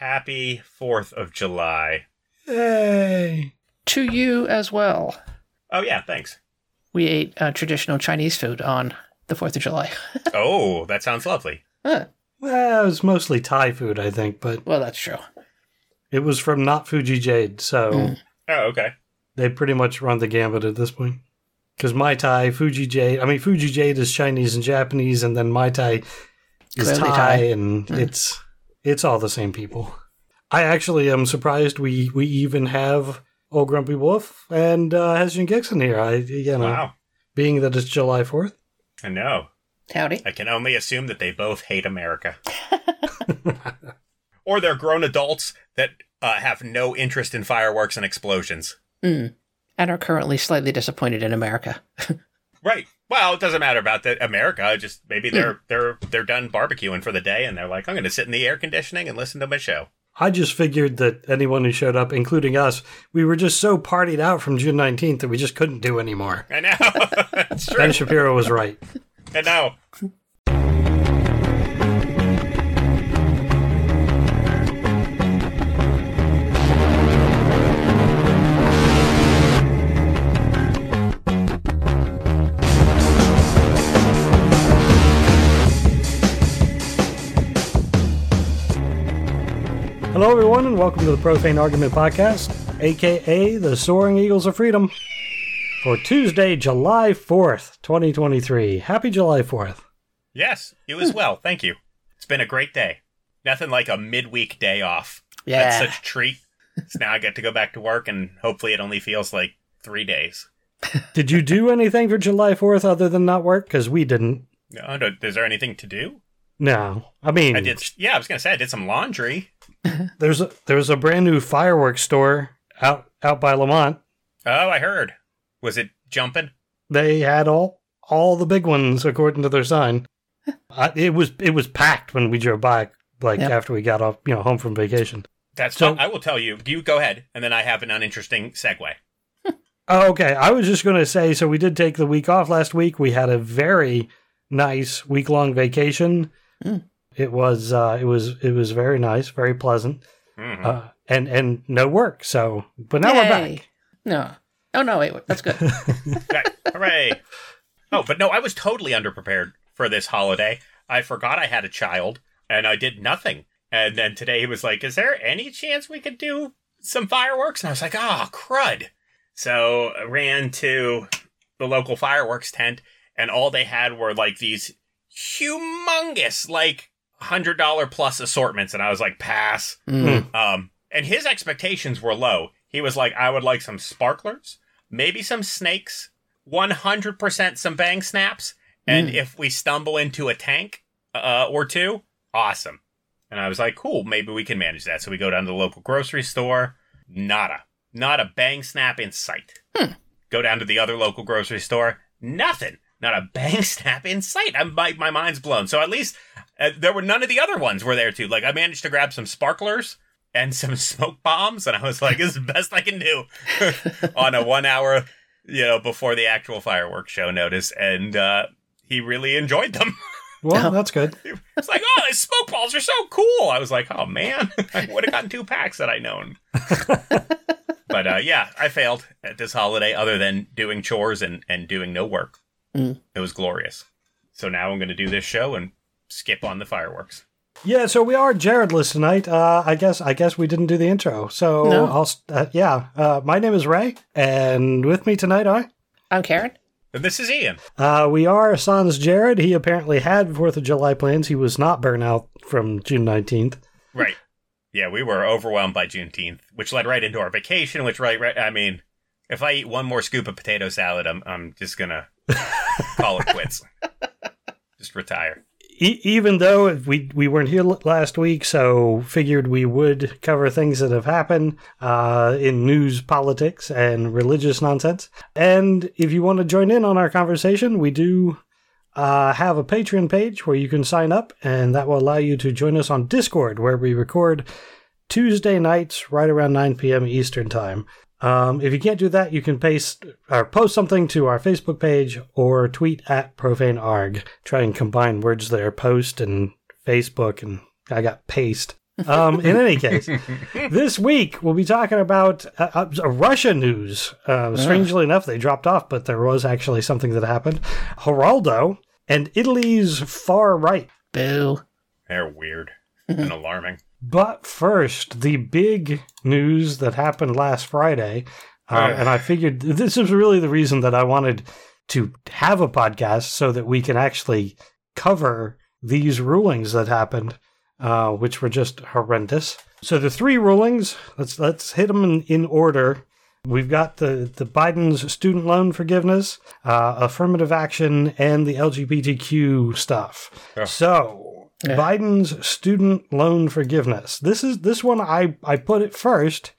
Happy 4th of July. Hey. To you as well. Oh, yeah, thanks. We ate uh, traditional Chinese food on the 4th of July. oh, that sounds lovely. Huh. Well, it was mostly Thai food, I think, but Well, that's true. it was from not Fuji Jade, so Mm. Oh, okay. they pretty much run the gambit at this point. Because Mai Tai, Fuji Jade, I mean, Fuji Jade is Chinese and Japanese, and then Mai Tai is Clearly Thai, Thai. and it's it's all the same people. I actually am surprised we we even have Old Grumpy Wolf and uh, Hession Gixon here. I you know, Wow. being that it's July Fourth. I know. Howdy. I can only assume that they both hate America. or they're grown adults that uh, have no interest in fireworks and explosions. Mm. And are currently slightly disappointed in America. Right. Well, it doesn't matter about the America. Just maybe hmm. they're they're they're done barbecuing for the day, and they're like, I'm going to sit in the air conditioning and listen to my show. I just figured that anyone who showed up, including us, we were just so partied out from June nineteenth that we just couldn't do anymore. I know. it's true. Ben Shapiro was right. I know. Hello, everyone, and welcome to the Profane Argument Podcast, aka the Soaring Eagles of Freedom, for Tuesday, July 4th, 2023. Happy July 4th. Yes, you as well. Thank you. It's been a great day. Nothing like a midweek day off. Yeah. That's such a treat. So now I get to go back to work, and hopefully it only feels like three days. Did you do anything for July 4th other than not work? Because we didn't. No, no, is there anything to do? No. I mean, I did. Yeah, I was gonna say I did some laundry. there's a, there's a brand new fireworks store out, out by Lamont. Oh, I heard. Was it jumping? They had all all the big ones according to their sign. I, it was it was packed when we drove by, like Yep. after we got off, you know, home from vacation. That's So- I will tell you. You go ahead, and then I have an uninteresting segue. Oh, okay. I was just going to say, so we did take the week off last week. We had a very nice week long vacation. Mm. It was uh, it was it was very nice, very pleasant, Mhm. uh, and and no work. So, but now we're back. No. Oh, no, wait. That's good. Right. Hooray! Oh, but no, I was totally underprepared for this holiday. I forgot I had a child, and I did nothing. And then today he was like, "Is there any chance we could do some fireworks?" And I was like, "Oh, crud!" So I ran to the local fireworks tent, and all they had were like these humongous, like hundred dollar plus assortments, and I was like, "Pass." Mm. Um, and his expectations were low. He was like, I would like some sparklers, maybe some snakes, 100% some bang snaps, and Mm. if we stumble into a tank uh, or two, awesome. And I was like, cool, maybe we can manage that. So we go down to the local grocery store, nada. Not a bang snap in sight. Hmm. Go down to the other local grocery store, nothing. Not a bang snap in sight. I'm, my, my mind's blown. So at least uh, there were none of the other ones were there too. Like I managed to grab some sparklers and some smoke bombs, and I was like, "This is the best I can do on a one hour, you know, before the actual fireworks show notice." And uh, he really enjoyed them. Well, that's good. It's like, "Oh, these smoke balls are so cool!" I was like, "Oh man, I would have gotten two packs had I known." but uh, yeah, I failed at this holiday, other than doing chores and and doing no work. Mm. It was glorious. So now I'm going to do this show and skip on the fireworks. Yeah, so we are Jaredless tonight. Uh, I guess I guess we didn't do the intro. So No. I'll uh, yeah. Uh, my name is Ray, and with me tonight are I'm Karen. And this is Ian. uh, we are Sans Jared. He apparently had Fourth of July plans. He was not burnt out from June nineteenth. Right. Yeah, we were overwhelmed by Juneteenth, which led right into our vacation. Which right, right. I mean, if I eat one more scoop of potato salad, I'm I'm just gonna call it quits. just retire. Even though we we weren't here last week, so figured we would cover things that have happened uh, in news, politics, and religious nonsense. And if you want to join in on our conversation, we do uh, have a Patreon page where you can sign up, and that will allow you to join us on Discord, where we record Tuesday nights right around 9 p.m. Eastern Time. Um, if you can't do that, you can paste or post something to our Facebook page or tweet at profanearg. Try and combine words there, post and Facebook, and I got paste. Um, in any case, this week we'll be talking about uh, uh, Russia news. Uh, strangely enough, they dropped off, but there was actually something that happened. Geraldo and Italy's far right. Boo. They're weird and alarming. But first, the big news that happened last Friday, uh, and I figured this is really the reason that I wanted to have a podcast so that we can actually cover these rulings that happened, uh, which were just horrendous. So the three rulings, let's let's hit them in, in order. We've got the, the Biden's student loan forgiveness, uh, affirmative action, and the LGBTQ stuff. Yeah. So Yeah. Biden's student loan forgiveness. This is this one I, I put it first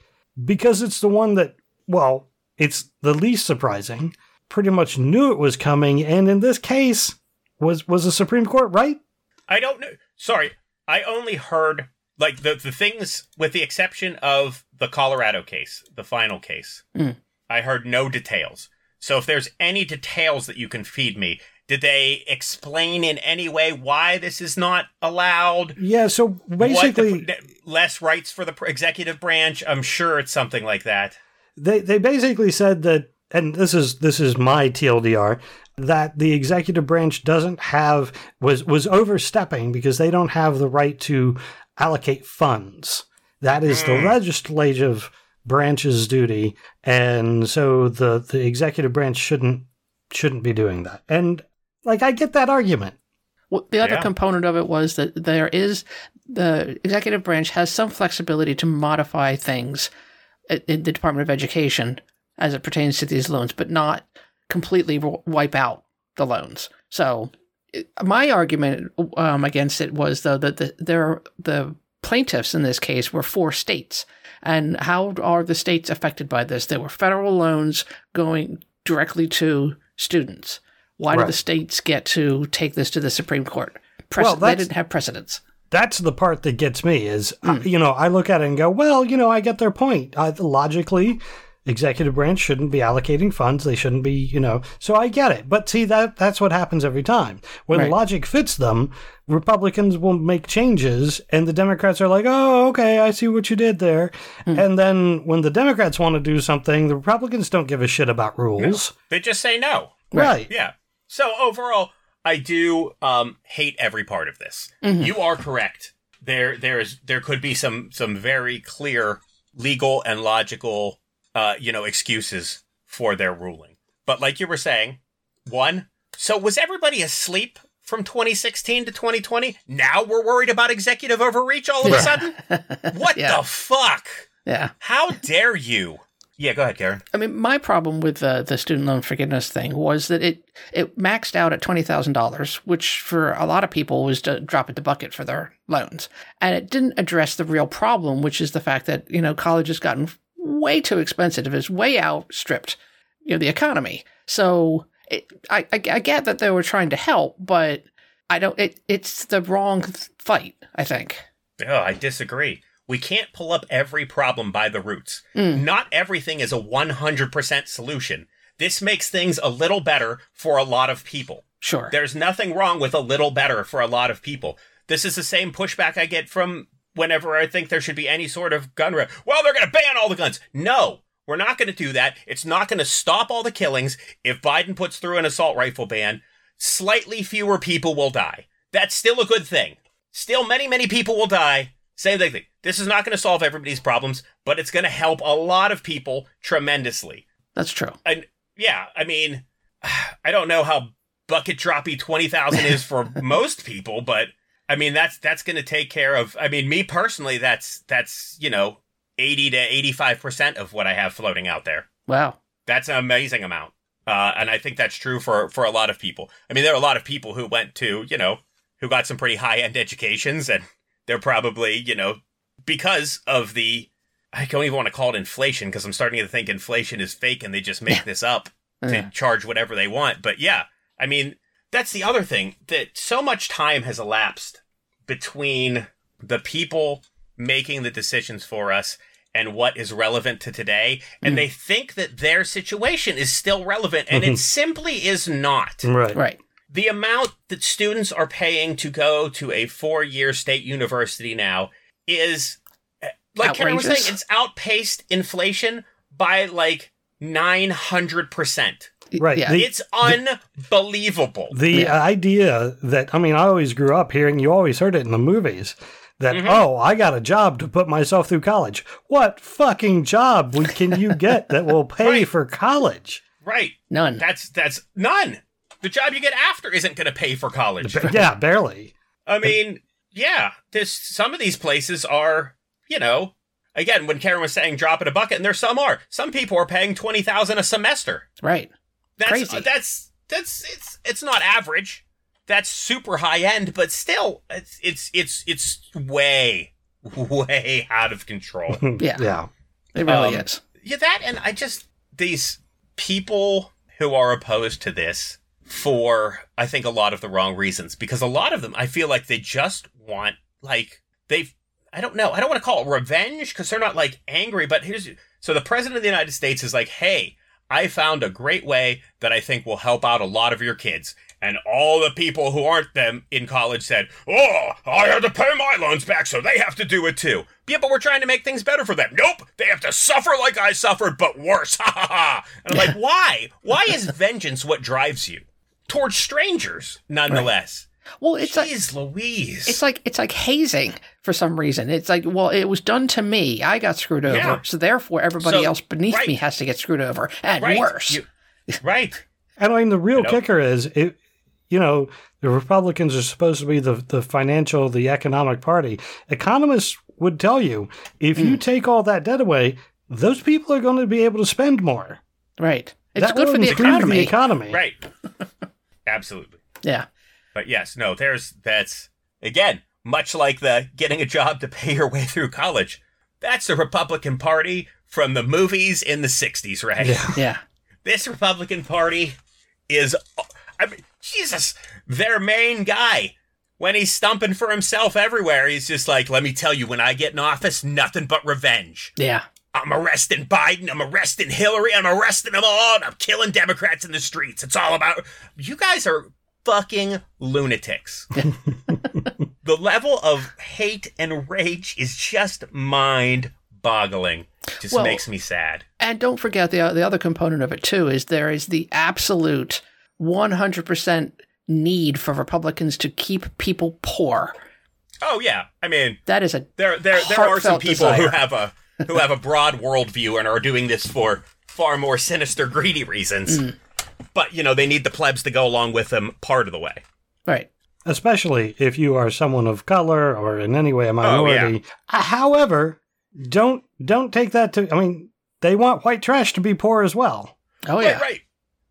because it's the one that well, it's the least surprising. Pretty much knew it was coming, and in this case, was was the Supreme Court right? I don't know. Sorry, I only heard like the the things with the exception of the Colorado case, the final case. Mm. I heard no details. So if there's any details that you can feed me, did they explain in any way why this is not allowed? Yeah. So basically, the, less rights for the executive branch. I'm sure it's something like that. they they basically said that, and this is this is my TLDR that the executive branch doesn't have was was overstepping because they don't have the right to allocate funds. That is the Mm. legislative branch's duty, and so the the executive branch shouldn't shouldn't be doing that. And like I get that argument. Well, the other Yeah. component of it was that there is the executive branch has some flexibility to modify things in the Department of Education as it pertains to these loans, but not completely w- wipe out the loans. So, it- my argument um, against it was though that the, there the plaintiffs in this case were four states, and how are the states affected by this? There were federal loans going directly to students. Why Right. do the states get to take this to the Supreme Court? Prec- Well, they didn't have precedents. that's the part that gets me is uh, you know i look at it and go well you know i get their point I, logically executive branch shouldn't be allocating funds they shouldn't be you know so i get it but see that that's what happens every time when Right. logic fits them republicans will make changes and the democrats are like oh okay i see what you did there and then when the democrats want to do something the republicans don't give a shit about rules They just say no. right, Yeah. So overall, I do um, hate every part of this. You are correct. There, there is, there could be some, some very clear legal and logical, uh, you know, excuses for their ruling. But like you were saying, one. So was everybody asleep from 2016 to 2020? Now we're worried about executive overreach all of a sudden. What Yeah. the fuck? Yeah. How dare you? Yeah, go ahead, Karen. I mean, my problem with the the student loan forgiveness thing was that it it maxed out at twenty thousand dollars, which for a lot of people was to drop at the bucket for their loans, and it didn't address the real problem, which is the fact that you know college has gotten way too expensive. It's way outstripped you know the economy. So it, I, I I get that they were trying to help, but I don't. It it's the wrong fight. I think. Oh, I disagree. We can't pull up every problem by the roots. Mm. Not everything is a 100% solution. This makes things a little better for a lot of people. Sure. There's nothing wrong with a little better for a lot of people. This is the same pushback I get from whenever I think there should be any sort of gun ra Well, they're going to ban all the guns. No, we're not going to do that. It's not going to stop all the killings. If Biden puts through an assault rifle ban, slightly fewer people will die. That's still a good thing. Still, many, many people will die. Same thing. This is not going to solve everybody's problems, but it's going to help a lot of people tremendously. That's true. And yeah, I mean, I don't know how bucket droppy twenty thousand is for most people, but I mean that's that's going to take care of. I mean, me personally, that's that's you know eighty to eighty five percent of what I have floating out there. Wow. That's an amazing amount, uh, and I think that's true for for a lot of people. I mean, there are a lot of people who went to you know who got some pretty high end educations, and they're probably you know because of the I don't even want to call it inflation because I'm starting to think inflation is fake and they just make this up oh, to Yeah. charge whatever they want. But yeah, I mean, that's the other thing that so much time has elapsed between the people making the decisions for us and what is relevant to today. And mm-hmm. they think that their situation is still relevant, and it mm-hmm. simply is not. right Right. The amount that students are paying to go to a four year state university now is like Karen was saying, it's outpaced inflation by like nine hundred percent. Right. Yeah. The- It's unbelievable. The Yeah. idea that I mean, I always grew up hearing you always heard it in the movies that Mhm. oh, I got a job to put myself through college. What fucking job can you get that will pay Right. for college? Right. None. That's that's none. The job you get after isn't going to pay for college. Yeah, barely. I mean, yeah, this some of these places are, you know, again, when Karen was saying drop in a bucket, and there some are. Some people are paying twenty thousand a semester. right. That's Crazy. that's that's it's it's not average. That's super high end, but still, it's it's it's it's way way out of control. Yeah. Yeah. It really Um, is. yeah, that and I just these people who are opposed to this for I think a lot of the wrong reasons because a lot of them I feel like they just want like they've I don't know I don't want to call it revenge because they're not like angry but here's so the president of the United States is like hey I found a great way that I think will help out a lot of your kids and all the people who aren't them in college said, Oh, I had to pay my loans back, so they have to do it too. Yeah, but we're trying to make things better for them. Nope, they have to suffer like I suffered, but worse. Ha ha ha. And I'm like, why? Why is vengeance what drives you? Towards strangers, nonetheless. Well, it's like Louise. it's like it's like hazing for some reason. It's like, well, it was done to me. I got screwed over, Yeah. so therefore everybody So, else beneath right. me has to get screwed over, and right. worse. You- right. And I mean, the real You know? kicker is, it, you know, the Republicans are supposed to be the, the financial, the economic party. Economists would tell you if you mm. take all that debt away, those people are going to be able to spend more. right. It's That good for the economy. The economy. Right. Absolutely. Yeah. But yes, no, there's that's again, much like the getting a job to pay your way through college. That's the Republican Party from the movies in the 60s, right? Yeah. Yeah. This Republican Party is I mean, Jesus, their main guy. When he's stumping for himself everywhere, he's just like, let me tell you, when I get in office, nothing but revenge. Yeah. I'm arresting Biden. I'm arresting Hillary. I'm arresting them all. And I'm killing Democrats in the streets. It's all about. You guys are fucking lunatics. the level of hate and rage is just mind boggling. Just Well- makes me sad. And don't forget the the other component of it too is there is the absolute 100% need for Republicans to keep people poor. Oh, yeah. I mean, That is a there, there, there are some people who have a. Who have a broad worldview and are doing this for far more sinister, greedy reasons. Mm. But, you know, they need the plebs to go along with them part of the way. right. Especially if you are someone of color or in any way a minority. Oh, minority. Uh, However, don't don't take that to. I mean, they want white trash to be poor as well. Oh Right, yeah. right.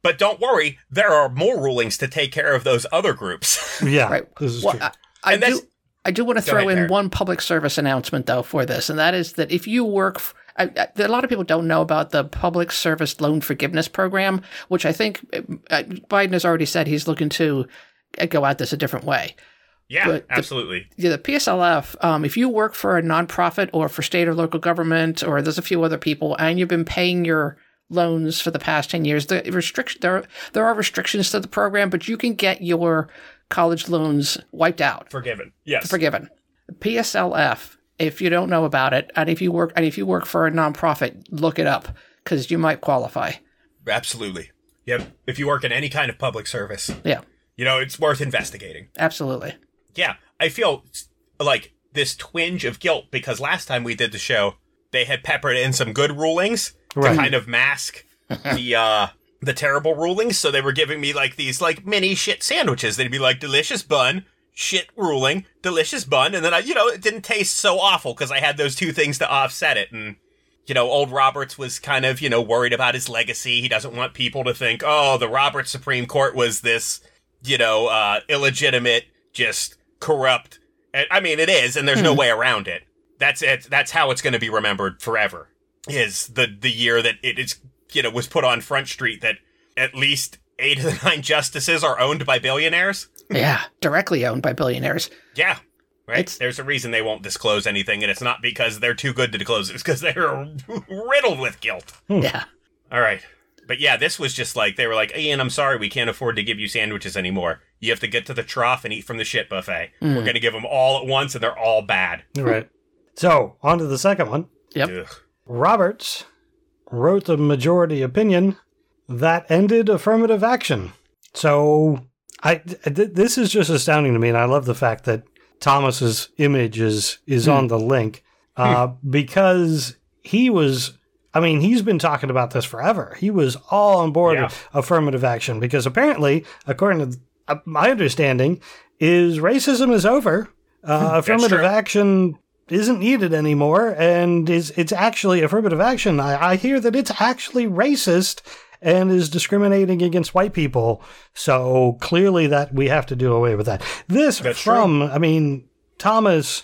But don't worry, there are more rulings to take care of those other groups. Yeah, Right. this is Well, true. I, I And that's- do. I do want to Go throw in one public service announcement though for this, and that is that if you work, f I I a lot of people don't know about the public service loan forgiveness program, which I think uh, Biden has already said he's looking to uh, go at this a different way. yeah, But the- absolutely. Yeah, the PSLF. Um, if you work for a nonprofit or for state or local government, or there's a few other people, and you've been paying your loans for the past ten years, the restriction there there are restrictions to the program, but you can get your college loans wiped out, Forgiven. Yes. forgiven. PSLF. If you don't know about it, and if you work and if you work for a nonprofit, look it up because you might qualify. absolutely. Yep. If you work in any kind of public service, Yeah, you know, it's worth investigating. absolutely. Yeah, I feel like this twinge of guilt because last time we did the show, they had peppered in some good rulings Right. to kind of mask the uh the terrible rulings. So they were giving me like these like mini shit sandwiches. They'd be like delicious bun, shit ruling, delicious bun, and then I, you know, it didn't taste so awful because I had those two things to offset it. And you know, old Roberts was kind of you know worried about his legacy. He doesn't want people to think, oh, the Roberts Supreme Court was this, you know, uh, illegitimate, just corrupt. I mean, it is, and there's no way around it. That's it. That's how it's going to be remembered forever. Is the the year that it is you know was put on Front Street that at least eight of the nine justices are owned by billionaires. Yeah, directly owned by billionaires. Yeah. Right. It's- There's a reason they won't disclose anything, and it's not because they're too good to disclose. It's because they're riddled with guilt. Hmm. Yeah. All right. But yeah, this was just like they were like, Ian, I'm sorry, we can't afford to give you sandwiches anymore. You have to get to the trough and eat from the shit buffet. We're hmm. going to give them all at once, and they're all bad. right. So, on to the second one. Yep. Ugh. Roberts wrote the majority opinion that ended affirmative action. So, I th- this is just astounding to me, and I love the fact that Thomas's image is is on the link uh, because he was. I mean, he's been talking about this forever. He was all on board Yeah. affirmative action because apparently, according to uh, my understanding, is racism is over. Uh, affirmative action isn't needed anymore, and is it's actually affirmative action. I, I hear that it's actually racist and is discriminating against white people. So clearly, that we have to do away with that. This That's from, I mean, Thomas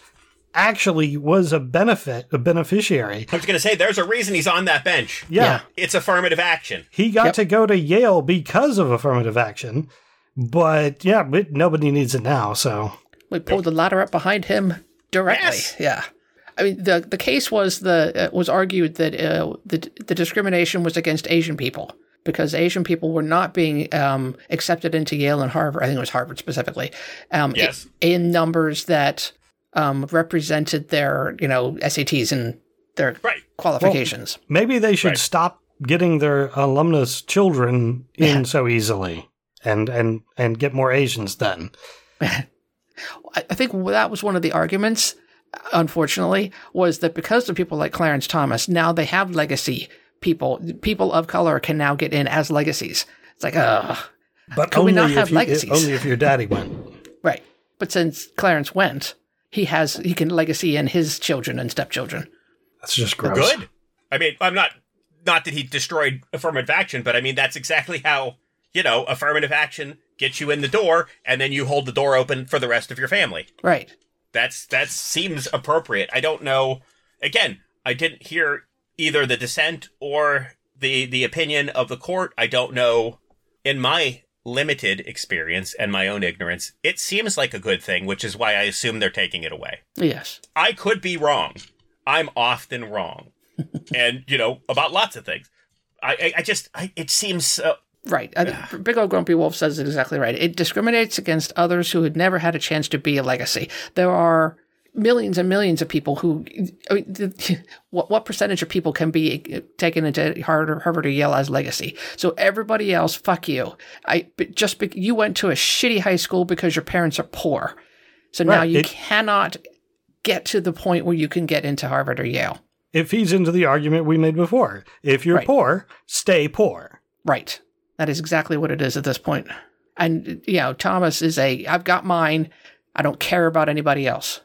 actually was a benefit, a beneficiary. I was going to say, there's a reason he's on that bench. Yeah, Yeah. It's affirmative action. he got Yep. to go to Yale because of affirmative action. But yeah, but nobody needs it now. So We pulled the ladder up behind him directly. Yes. Yeah. I mean, the the case was the uh, was argued that uh, the the discrimination was against Asian people because Asian people were not being um, accepted into Yale and Harvard. I think it was Harvard specifically. Um, Yes. in numbers that um, represented their you know SATs and their Right. qualifications. maybe they should Right. stop getting their alumnus children in so easily and and and get more Asians then. I I think that was one of the arguments, unfortunately, was that because of people like Clarence Thomas, now they have legacy people. People of color can now get in as legacies. It's like, ugh. But Could we only not if have you, legacies? only if your daddy went. Right. But since Clarence went, he has he can legacy in his children and stepchildren. That's just gross. Good. I mean, I'm not not that he destroyed affirmative action, but I mean that's exactly how you know affirmative action gets you in the door, and then you hold the door open for the rest of your family. Right. That's that seems appropriate. I don't know. Again, I didn't hear either the dissent or the the opinion of the court. I don't know. In my limited experience and my own ignorance, it seems like a good thing, which is why I assume they're taking it away. Yes. I could be wrong. I'm often wrong, and you know about lots of things. I I, I just I, it seems uh, Right. Uh, I think Big Old Grumpy Wolf says it exactly right. It discriminates against others who had never had a chance to be a legacy. There are millions and millions of people who, I mean, the- what, what percentage of people can be uh, taken into Harvard, Harvard or Yale as legacy? So everybody else, fuck you. I but just be, you went to a shitty high school because your parents are poor. So now you It- cannot get to the point where you can get into Harvard or Yale. It feeds into the argument we made before. If you're Right. poor, stay poor. Right. That is exactly what it is at this point. And you know, Thomas is a I've got mine. I don't care about anybody else.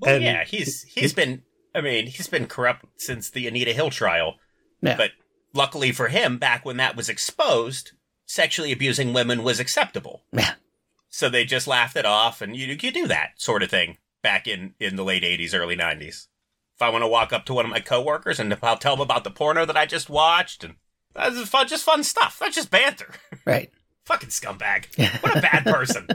well, And- yeah. He's he's been. I mean, he's been corrupt since the Anita Hill trial. Yeah. But luckily for him, back when that was exposed, sexually abusing women was acceptable. Yeah. So they just laughed it off, and you you do that sort of thing back in in the late '80s, early '90s. If I want to walk up to one of my coworkers and I'll tell them about the porno that I just watched, and that's just fun, just fun stuff. That's just banter. Right. Fucking scumbag. What a bad person.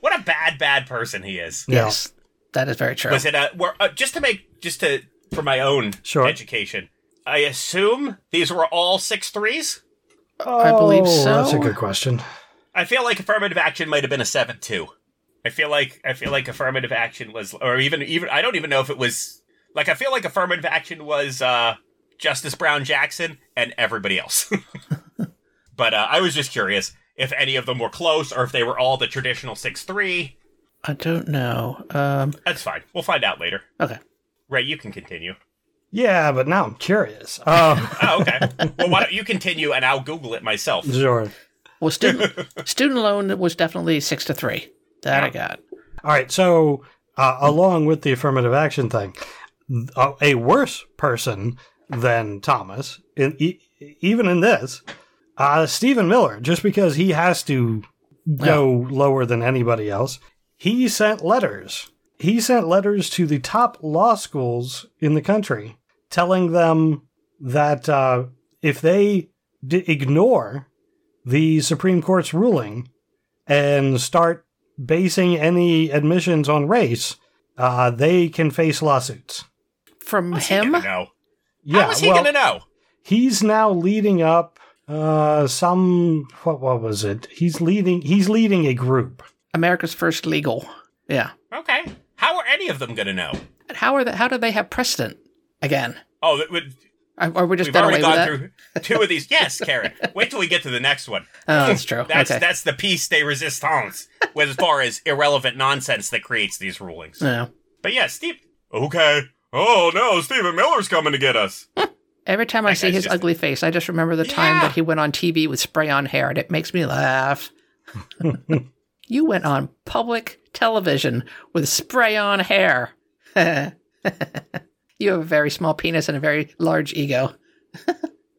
what a bad, bad person he is. Yeah. Yes. That is very true. Was it a were, uh, just to make just to for my own Sure. education? I assume these were all six threes. I believe Oh, That's a good question. I feel like affirmative action might have been a seven two. I feel like I feel like affirmative action was, or even even I don't even know if it was like I feel like affirmative action was uh, Justice Brown Jackson and everybody else. but uh, I was just curious if any of them were close or if they were all the traditional six three. I don't know. Um That's fine. We'll find out later. okay. Ray, you can continue. Yeah, but now I'm curious. Uh, Oh, okay. well, why don't you continue and I'll Google it myself. sure. Well student student loan was definitely six to three. That I got. All right. So, uh, along with the affirmative action thing, a, a worse person than Thomas, in, e- even in this, uh, Stephen Miller, just because he has to go lower than anybody else, he sent letters. He sent letters to the top law schools in the country telling them that uh, if they d- ignore the Supreme Court's ruling and start basing any admissions on race, uh, they can face lawsuits. From How's he him? gonna know? Yeah, How is he well, gonna know? he's now leading up uh, some what what was it? He's leading he's leading a group. America's first legal. Yeah. Okay. How are any of them gonna know? how are they, how do they have precedent again? Oh, that would, Or or we just we've already away with gone that? through two of these. Yes, Karen. Wait till we get to the next one. Oh, that's true. That's okay. that's the piece de resistance with as far as irrelevant nonsense that creates these rulings. Yeah. But yeah, Steve. Okay. Oh no, Stephen Miller's coming to get us. Every time I That see his just- ugly face, I just remember the time Yeah. that he went on TV with spray on hair, and it makes me laugh. you went on public television with spray on hair. you have a very small penis and a very large ego.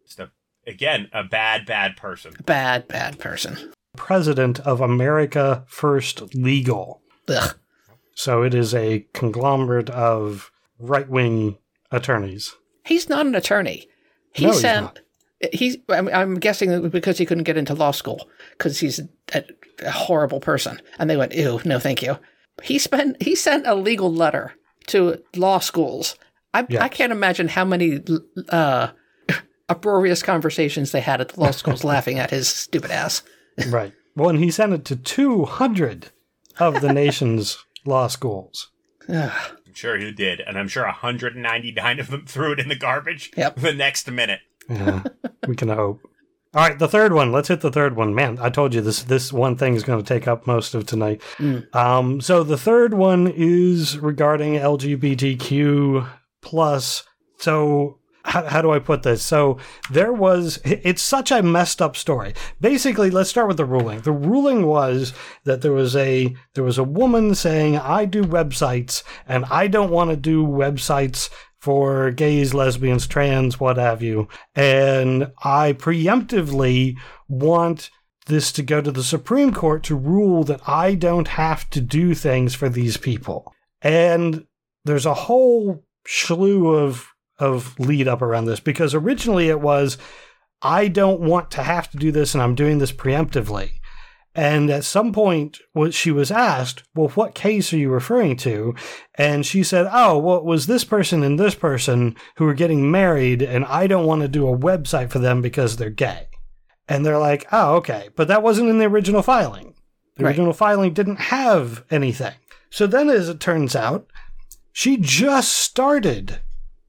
Just a, again, a bad, bad person. Bad, bad person. President of America First Legal. Ugh. So it is a conglomerate of right wing attorneys. He's not an attorney. He No, he's sent. not. He's. I'm, I'm guessing because he couldn't get into law school because he's a, a horrible person, and they went, "Ew, no, thank you." He spent. He sent a legal letter to law schools. I, I can't imagine how many uh, uproarious conversations they had at the law schools, laughing at his stupid ass. Right. Well, and he sent it to 200 of the nation's law schools. Ugh. I'm sure he did, and I'm sure 199 of them threw it in the garbage Yep. the next minute. Yeah, we can hope. All right, the third one. Let's hit the third one. Man, I told you this this one thing is going to take up most of tonight. Um, so the third one is regarding LGBTQ plus. So how, how do I put this? So there was. It's such a messed up story. Basically, let's start with the ruling. The ruling was that there was a there was a woman saying, "I do websites, and I don't want to do websites." for gays, lesbians, trans, what have you. And I preemptively want this to go to the Supreme Court to rule that I don't have to do things for these people. And there's a whole slew of of lead up around this because originally it was I don't want to have to do this and I'm doing this preemptively. And at some point, she was asked, "Well, what case are you referring to?" And she said, "Oh, well, it was this person and this person who are getting married, and I don't want to do a website for them because they're gay." And they're like, "Oh, okay," but that wasn't in the original filing. The Right. original filing didn't have anything. So then, as it turns out, she just started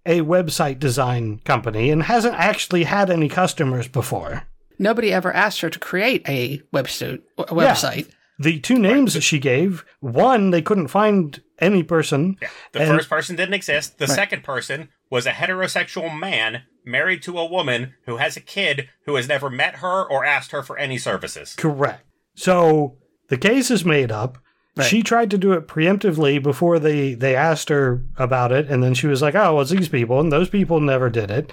a website design company and hasn't actually had any customers before. Nobody ever asked her to create a website. A website. The two names that she gave, one, they couldn't find any person. Yeah. The And- first person didn't exist. The second person was a heterosexual man married to a woman who has a kid who has never met her or asked her for any services. Correct. So the case is made up. Right. She tried to do it preemptively before they, they asked her about it, and then she was like, "Oh, well, it's these people," and those people never did it.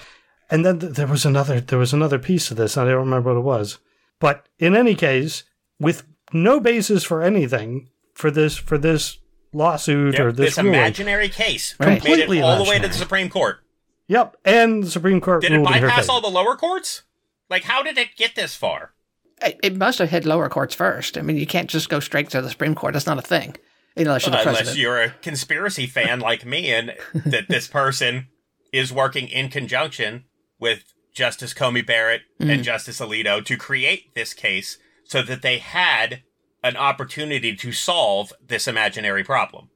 And then th- there was another there was another piece of this. I don't remember what it was, but in any case, with no basis for anything for this for this lawsuit or this, this imaginary case Right. Completely all the way to the. Supreme Court. Yep, and the Supreme Court Did it ruled in her bypass all the lower courts? Like, how did it get this far? It, it must have hit lower courts first. I mean, you can't just go straight to the Supreme Court. That's not a thing. Unless you're Unless you're a conspiracy fan like me and that this person is working in conjunction with Justice Coney Barrett Mm-hmm. and Justice Alito to create this case so that they had an opportunity to solve this imaginary problem.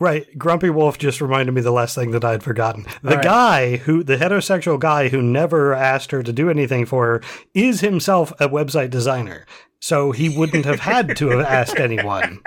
Right. Grumpy Wolf just reminded me the last thing that I had forgotten. The All right. guy who, the heterosexual guy who never asked her to do anything for her, is himself a website designer. So he wouldn't have had to have asked anyone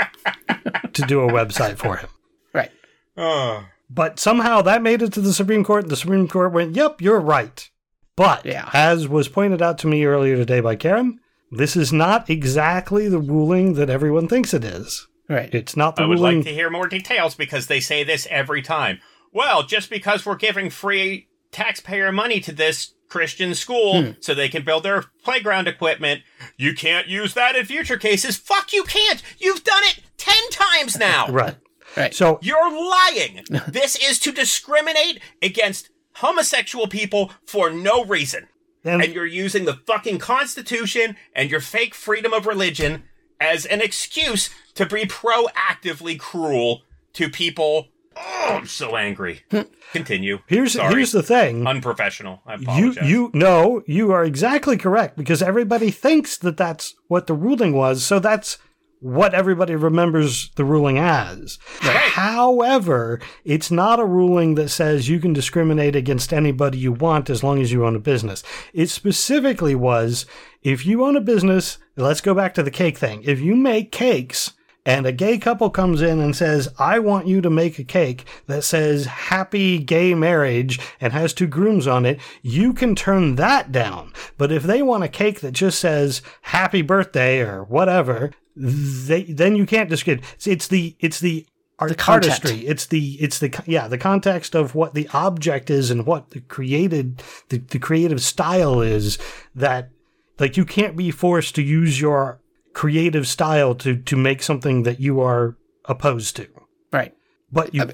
to do a website for him. right. Oh. But somehow that made it to the Supreme Court. and The Supreme Court went, yep, you're right. But Yeah. as was pointed out to me earlier today by Karen, this is not exactly the ruling that everyone thinks it is. Right. It's not the I would ruling. like to hear more details because they say this every time. Well, just because we're giving free taxpayer money to this Christian school Hmm. so they can build their playground equipment, you can't use that in future cases. Fuck, you can't. You've done it 10 times now. right. Right. So You're lying. this is to discriminate against homosexual people for no reason. and, And you're using the fucking Constitution and your fake freedom of religion as an excuse to be proactively cruel to people. Oh, I'm so angry. Continue. here's Sorry. here's the thing. unprofessional. I you apologize. you no you are exactly correct because everybody thinks that that's what the ruling was so that's what everybody remembers the ruling as. However, it's not a ruling that says you can discriminate against anybody you want as long as you own a business. It specifically was if you own a business, let's go back to the cake thing. If you make cakes and a gay couple comes in and says, I want you to make a cake that says happy gay marriage and has two grooms on it, you can turn that down. But if they want a cake that just says happy birthday or whatever, they, then you can't discriminate. It's, it's the, it's the, art- content. artistry. It's the, it's the, yeah, the context of what the object is and what the created, the, the creative style is that, like, you can't be forced to use your creative style to to make something that you are opposed to. Right. But you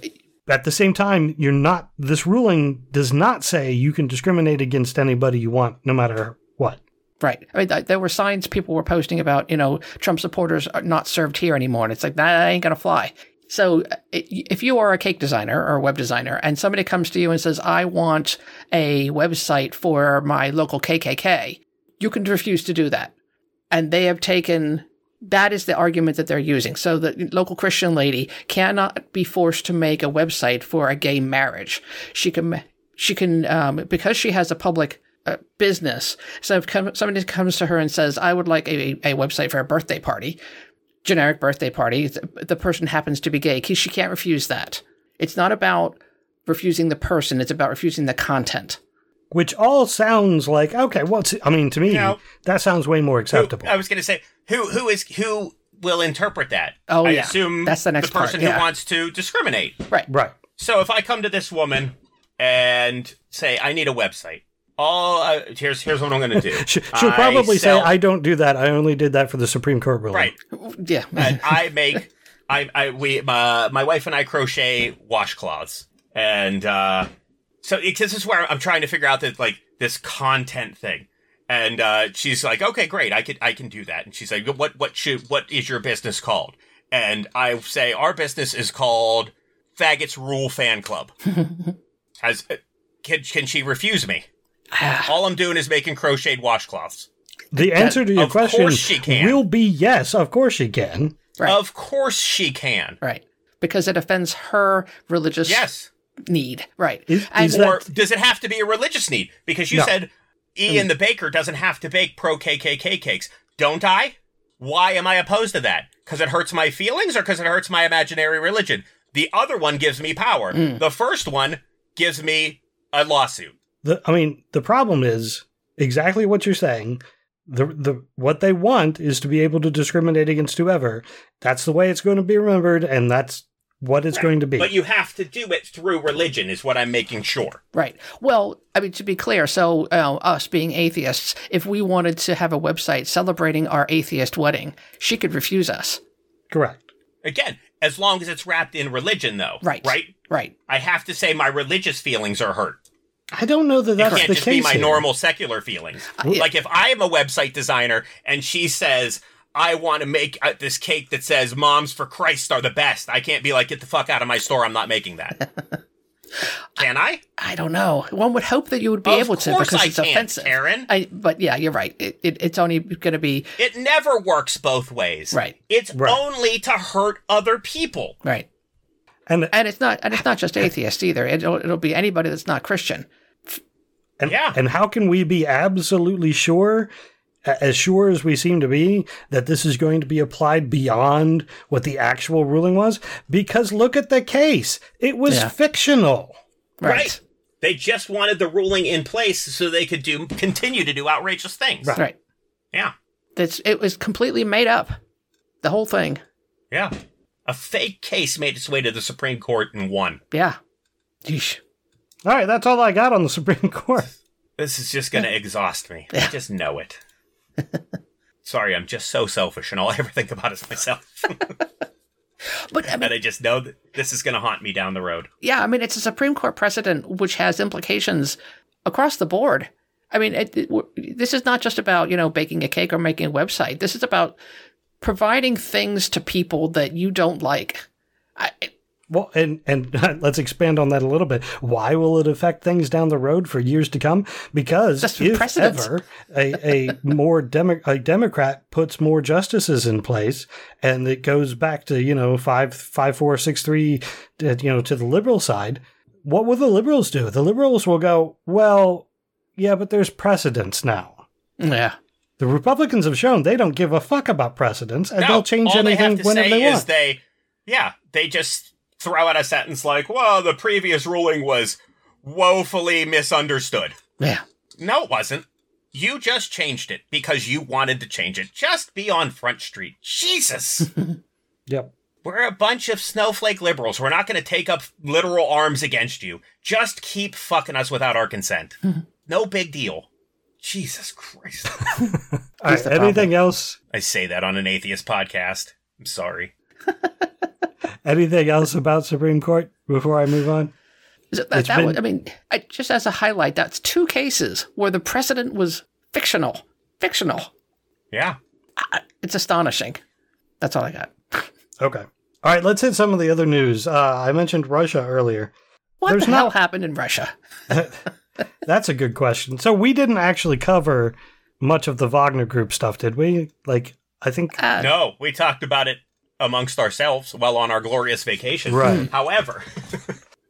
at the same time you're not this ruling does not say you can discriminate against anybody you want no matter what. Right. I mean, th- there were signs people were posting about, you know, Trump supporters are not served here anymore. And it's like, that ain't going to fly. So uh, if you are a cake designer or a web designer and somebody comes to you and says, I want a website for my local KKK, you can refuse to do that. And they have taken that is the argument that they're using. So the local Christian lady cannot be forced to make a website for a gay marriage. She can, she can, um, because she has a public uh, business. So if come, somebody comes to her and says, I would like a, a website for a birthday party, generic birthday party, the, the person happens to be gay. she can't refuse that. It's not about refusing the person, it's about refusing the content. Which all sounds like okay, well it's, I mean to me No. that sounds way more Who- acceptable. I was going to say who who is who will interpret that? Oh, I yeah. assume That's the next part, person yeah. who wants to discriminate. Right. right. So if I come to this woman and say I need a website, all uh, here's here's what I'm going to do. She, she'll probably sell- say I don't do that. I only did that for the Supreme Court ruling. right. Yeah. and I make I I we uh, my wife and I crochet washcloths, and uh, so it, this is where I'm trying to figure out that like this content thing. And uh, she's like, okay, great, I can I can do that. And she's like, what what should what is your business called? And I say our business is called Faggots Rule Fan Club. Has uh, can can she refuse me? All I'm doing is making crocheted washcloths. The answer to your Of question course she can. will be yes. Of course she can. Right. Of course she can. right. Because it offends her religious Yes. Need. Right. Is- and or that- does it have to be a religious need? Because you No. said mm. Ian the baker doesn't have to bake pro KKK cakes. Don't I? Why am I opposed to that? Because it hurts my feelings or because it hurts my imaginary religion? The other one gives me power. Mm. The first one gives me a lawsuit. The, I mean, the problem is exactly what you're saying. The the what they want is to be able to discriminate against whoever. That's the way it's going to be remembered, and that's what it's going to be. But you have to do it through religion, is what I'm making sure. Right. Well, I mean, to be clear, so uh, us being atheists, if we wanted to have a website celebrating our atheist wedding, she could refuse us. Correct. Again, as long as it's wrapped in religion, though. Right. Right? Right. I have to say my religious feelings are hurt. I don't know that It that's can't the just case. be my here. normal secular feelings. Like if I am a website designer and she says I want to make uh, this cake that says "Moms for Christ are the best," I can't be like, "Get the fuck out of my store! I'm not making that." Can I? I don't know. One would hope that you would be Of able to course because I it's can't, offensive. Karen. I, but yeah, you're right. It, it, it's only going to be It never works both ways. Right. It's Right. only to hurt other people. right, And and it's not, and it's not just atheists either. It'll, it'll be anybody that's not Christian. and, Yeah. and how can we be absolutely sure, a- as sure as we seem to be, that this is going to be applied beyond what the actual ruling was? Because look at the case; it was Yeah. fictional. Right. They just wanted the ruling in place so they could do continue to do outrageous things. Right. Right. Yeah. That's it was completely made up. The whole thing. Yeah. A fake case made its way to the Supreme Court and won. Yeah. Yeesh. All right, that's all I got on the Supreme Court. This is just going to exhaust me. I just know it. Sorry, I'm just so selfish, and all I ever think about is myself. But I mean, and I just know that this is going to haunt me down the road. yeah, I mean, it's a Supreme Court precedent which has implications across the board. I mean, it, it, this is not just about you know baking a cake or making a website. This is about providing things to people that you don't like. I, Well, and and let's expand on that a little bit. Why will it affect things down the road for years to come? Because if precedents. ever a, a more demo, a Democrat puts more justices in place, and it goes back to you know five five four six three, uh, you know to the liberal side, what will the liberals do? The liberals will go, well, yeah, but there's precedents now. Yeah. The Republicans have shown they don't give a fuck about precedents, and No, they'll change all they anything whenever they is want. they, yeah, they just throw out a sentence like, "Well, the previous ruling was woefully misunderstood." Yeah. No, it wasn't. You just changed it because you wanted to change it. Just be on Front Street. Jesus. yep. We're a bunch of snowflake liberals. We're not going to take up literal arms against you. Just keep fucking us without our consent. no big deal. Jesus Christ. All right, the anything else? I say that on an atheist podcast. I'm sorry. Anything else about Supreme Court before I move on? So that, that been- was, I mean, I, just as a highlight, that's two cases where the precedent was fictional. Fictional. Yeah. It's astonishing. That's all I got. Okay. All right, let's hit some of the other news. Uh, I mentioned Russia earlier. What There's the hell not- happened in Russia? That's a good question. So we didn't actually cover much of the Wagner Group stuff, did we? Like, I think. Uh, No, we talked about it amongst ourselves while on our glorious vacation. Right. Hmm. However,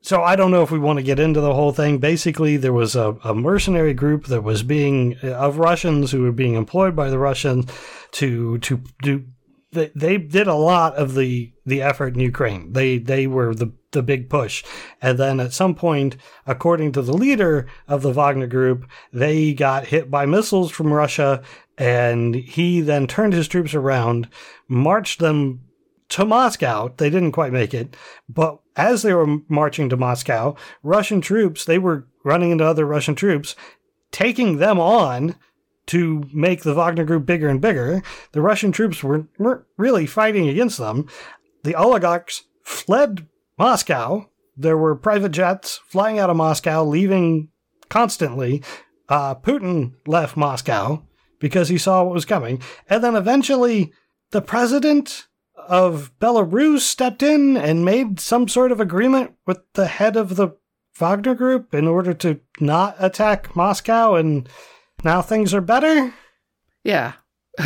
So I don't know if we want to get into the whole thing. Basically, there was a, a mercenary group that was being uh, of Russians who were being employed by the Russians to to do. They, they did a lot of the the effort in Ukraine. They they were the the big push, and then at some point, according to the leader of the Wagner group, they got hit by missiles from Russia, and he then turned his troops around, marched them to Moscow. They didn't quite make it, but as they were marching to Moscow, Russian troops, they were running into other Russian troops, taking them on to make the Wagner group bigger and bigger. The Russian troops were, weren't really fighting against them. The oligarchs fled Moscow. There were private jets flying out of Moscow, leaving constantly. Uh, Putin left Moscow because he saw what was coming. And then eventually, the president of Belarus stepped in and made some sort of agreement with the head of the Wagner group in order to not attack Moscow, and now things are better. Yeah.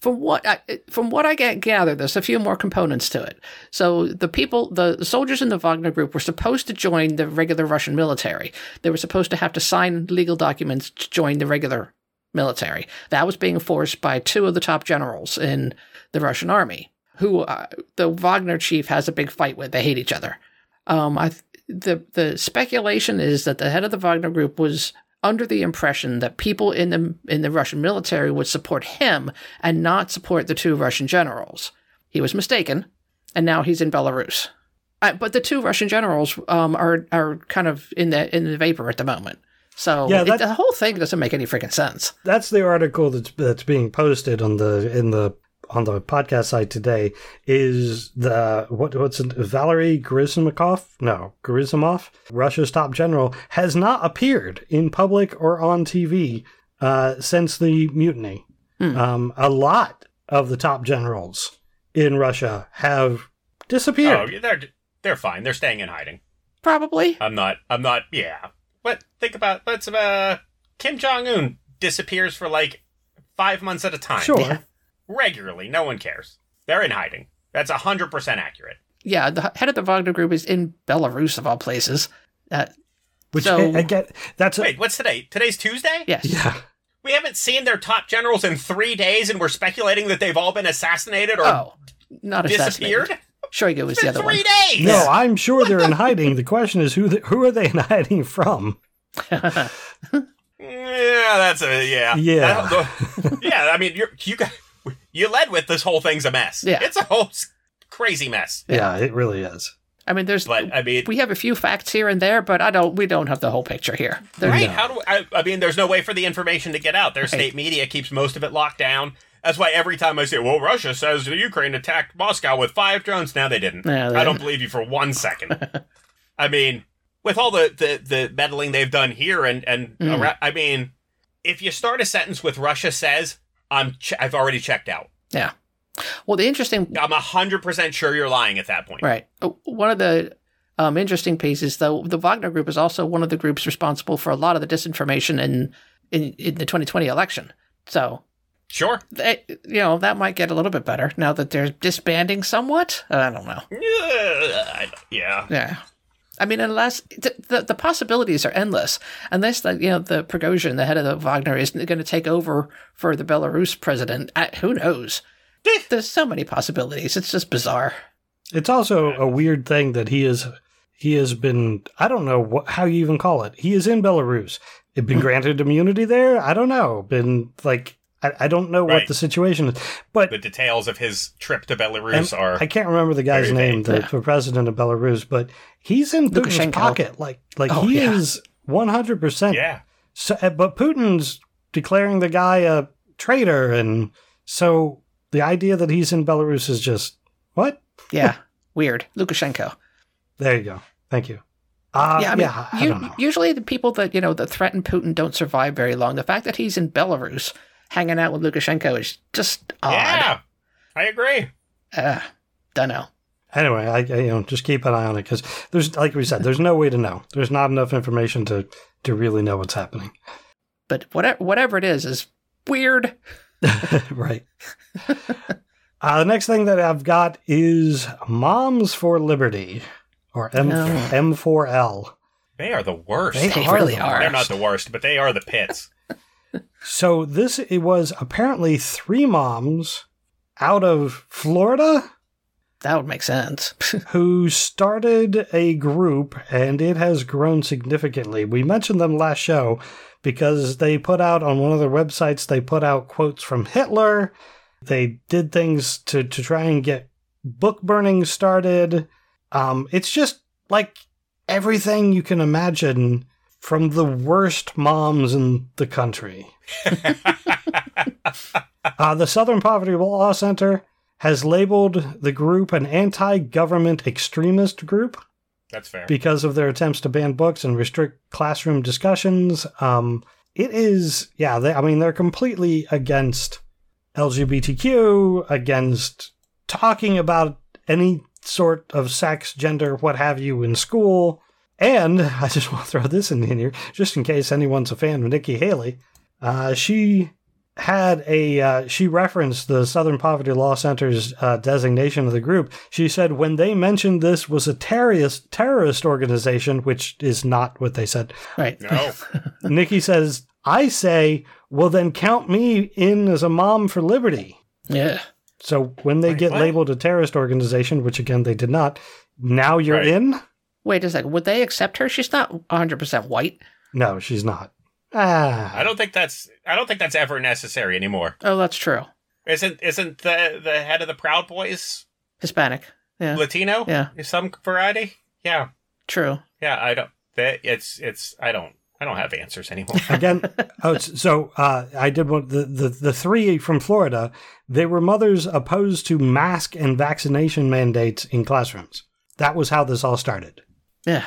from what I, from what I get gathered, there's a few more components to it. So the people, the soldiers in the Wagner group, were supposed to join the regular Russian military. They were supposed to have to sign legal documents to join the regular military. That was being forced by two of the top generals in the Russian army, who uh, the Wagner chief has a big fight with. They hate each other. Um, I th- the the speculation is that the head of the Wagner group was under the impression that people in the in the Russian military would support him and not support the two Russian generals. He was mistaken, and now he's in Belarus. Uh, but the two Russian generals um, are are kind of in the in the vapor at the moment. So Yeah, it- the whole thing doesn't make any freaking sense. That's the article that's that's being posted on the in the on the podcast side today. Is the what what's it, Valery Gerasimov? No, Gerasimov, Russia's top general, has not appeared in public or on TV uh, since the mutiny. Hmm. Um, a lot of the top generals in Russia have disappeared. oh, they're they're fine. They're staying in hiding. Probably. I'm not. I'm not. Yeah. But think about. Let's. Uh, Kim Jong Un disappears for like five months at a time. sure. Yeah. Regularly. No one cares. They're in hiding. That's hundred percent accurate. Yeah, the head of the Wagner group is in Belarus of all places. Uh, Which So- I, I get. That's a, Wait, what's today? Today's Tuesday. yes. yeah. We haven't seen their top generals in three days, and we're speculating that they've all been assassinated or Oh, not assassinated. disappeared Shoigu was the other one. three days. No, I'm sure they're in hiding. The question is who the, who are they in hiding from? Yeah, that's a yeah. Yeah. That- yeah, I mean, you're, you got you led with this whole thing's a mess. Yeah. it's a whole crazy mess. Yeah, it really is. I mean, there's But I mean, we have a few facts here and there, but I don't. We don't have the whole picture here. There's, right? No. How do I? I mean, there's no way for the information to get out. Their state media keeps most of it locked down. That's why every time I say, "Well, Russia says the Ukraine attacked Moscow with five drones," now they didn't. Yeah, they I don't didn't. believe you for one second. I mean, with all the, the the meddling they've done here, and and Mm. ara- I mean, if you start a sentence with Russia says, "I'm," ch- I've already checked out. Yeah. Well, the interesting I'm hundred percent sure you're lying at that point. Right. Uh, One of the um, interesting pieces, though, the Wagner Group is also one of the groups responsible for a lot of the disinformation in in, in the 2020 election. So, Sure. they, you know, that might get a little bit better now that they're disbanding somewhat. I don't know. Yeah. Yeah. Yeah. I mean, unless the, the, the possibilities are endless, unless the, you know the Prigozhin, the head of the Wagner, is going to take over for the Belarus president. I, who knows? There's so many possibilities. It's just bizarre. It's also a weird thing that he is he has been I don't know what, how you even call it. He is in Belarus. It been granted immunity there. I don't know. Been like I, I don't know what the situation is, but The details of his trip to Belarus are. I can't remember the guy's name, vague. the, the president of Belarus, but he's in Putin's Lukashenko. pocket. Like like Oh, he yeah. is one hundred percent. yeah. So, uh, but Putin's declaring the guy a traitor, and so the idea that he's in Belarus is just what? Yeah, weird. Lukashenko. There you go. Thank you. Uh, yeah, I mean, I u- don't know. usually the people that you know that threaten Putin don't survive very long. The fact that he's in Belarus hanging out with Lukashenko is just odd. Yeah. I agree. Uh, don't know. Anyway, I, I you know just keep an eye on it because there's like we said, there's no way to know. There's not enough information to to really know what's happening. But whatever whatever it is is weird. right. uh, the next thing that I've got is Moms for Liberty, or M No. M4L. They are the worst. They They are really the are. They're not the worst, but they are the pits. So this it was apparently three moms out of Florida That would make sense. who started a group and it has grown significantly. We mentioned them last show because they put out on one of their websites they put out quotes from Hitler. They did things to to try and get book burning started. Um it's just like everything you can imagine from the worst moms in the country. Uh, the Southern Poverty Law Center has labeled the group an anti government extremist group That's fair. because of their attempts to ban books and restrict classroom discussions. Um, it is, yeah, they, I mean, they're completely against LGBTQ, against talking about any sort of sex, gender, what have you in school. And I just want to throw this in here, just in case anyone's a fan of Nikki Haley. Uh, she had a uh, she referenced the Southern Poverty Law Center's uh, designation of the group. She said when they mentioned this was a terrorist terrorist organization, which is not what they said. right. No. Nikki says, "I say, well then count me in as a mom for liberty." Yeah. So when they Wait, get what? labeled a terrorist organization, which again they did not, now you're Right. in. Wait a second. Would they accept her? She's not 100% white. No, she's not. Ah, I don't think that's I don't think that's ever necessary anymore. Oh, that's true. Isn't isn't the the head of the Proud Boys Hispanic. Yeah. Latino? Yeah. Some variety? Yeah. True. Yeah, I don't that it's it's I don't I don't have answers anymore. again oh, so uh, i did one the, the the three from florida they were mothers opposed to mask and vaccination mandates in classrooms that was how this all started Yeah.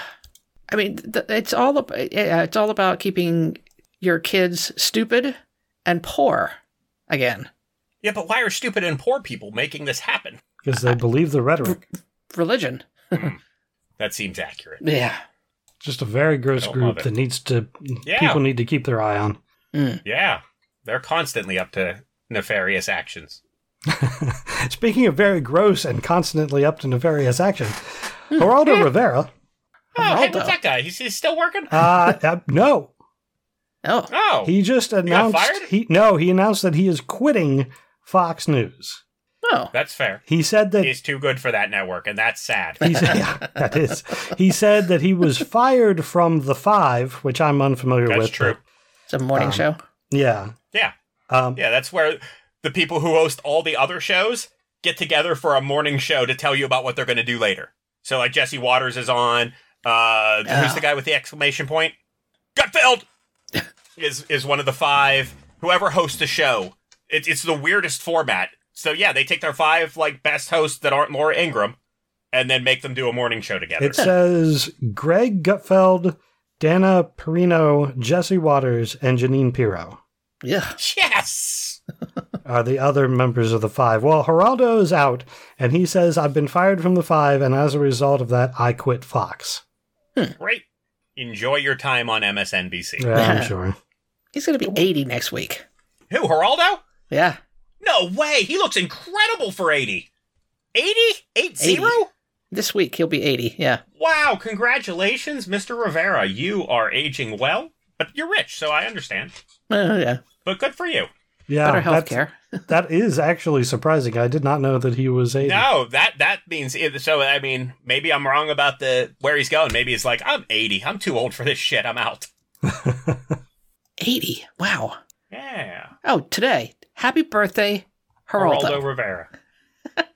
I mean, th- it's all about, yeah, it's all about keeping your kids stupid and poor again. yeah, but why are stupid and poor people making this happen? because they believe the rhetoric Religion. Hmm. That seems accurate. Yeah. just a very gross group that needs to Yeah. people need to keep their eye on hmm. Yeah. They're constantly up to nefarious actions. speaking of very gross and constantly up to nefarious action geraldo rivera Oh, hey, what's that guy? He's, he's still working? uh, uh, no Oh. Oh. he just announced fired? he no he announced that he is quitting fox news Oh. That's fair. he said that He's too good for that network, and that's sad. He's, yeah, that is. He said that he was fired from the Five, which I'm unfamiliar That's with. true. It's a morning Um, show. yeah. Yeah. Um, Yeah, that's where the people who host all the other shows get together for a morning show to tell you about what they're going to do later. So, like Jesse Watters is on. Uh, Yeah. Who's the guy with the exclamation point? Gutfeld is is one of the five. Whoever hosts the show, it, it's the weirdest format. So yeah, they take their five like best hosts that aren't Laura Ingraham, and then make them do a morning show together. it says Greg Gutfeld, Dana Perino, Jesse Watters, and Jeanine Pirro. Yeah. yes. are the other members of the five. Well, Geraldo is out, and he says, I've been fired from the five, and as a result of that, I quit Fox. Hmm. Great. Enjoy your time on MSNBC. Yeah, I'm sure. He's going to be 80 next week. Who, Geraldo? Yeah. No way. He looks incredible for 80. 80? 8 0? This week he'll be 80. Yeah. Wow. Congratulations, Mr. Rivera. You are aging well, but you're rich, so I understand. Oh, yeah. But good for you. Yeah, Better health care. That is actually surprising. I did not know that he was 80. No, that that means so. I mean, maybe I'm wrong about the where he's going. Maybe it's like I'm 80. I'm too old for this shit. I'm out. 80. Wow. Yeah, Oh, today. Happy birthday, Geraldo. Geraldo Rivera.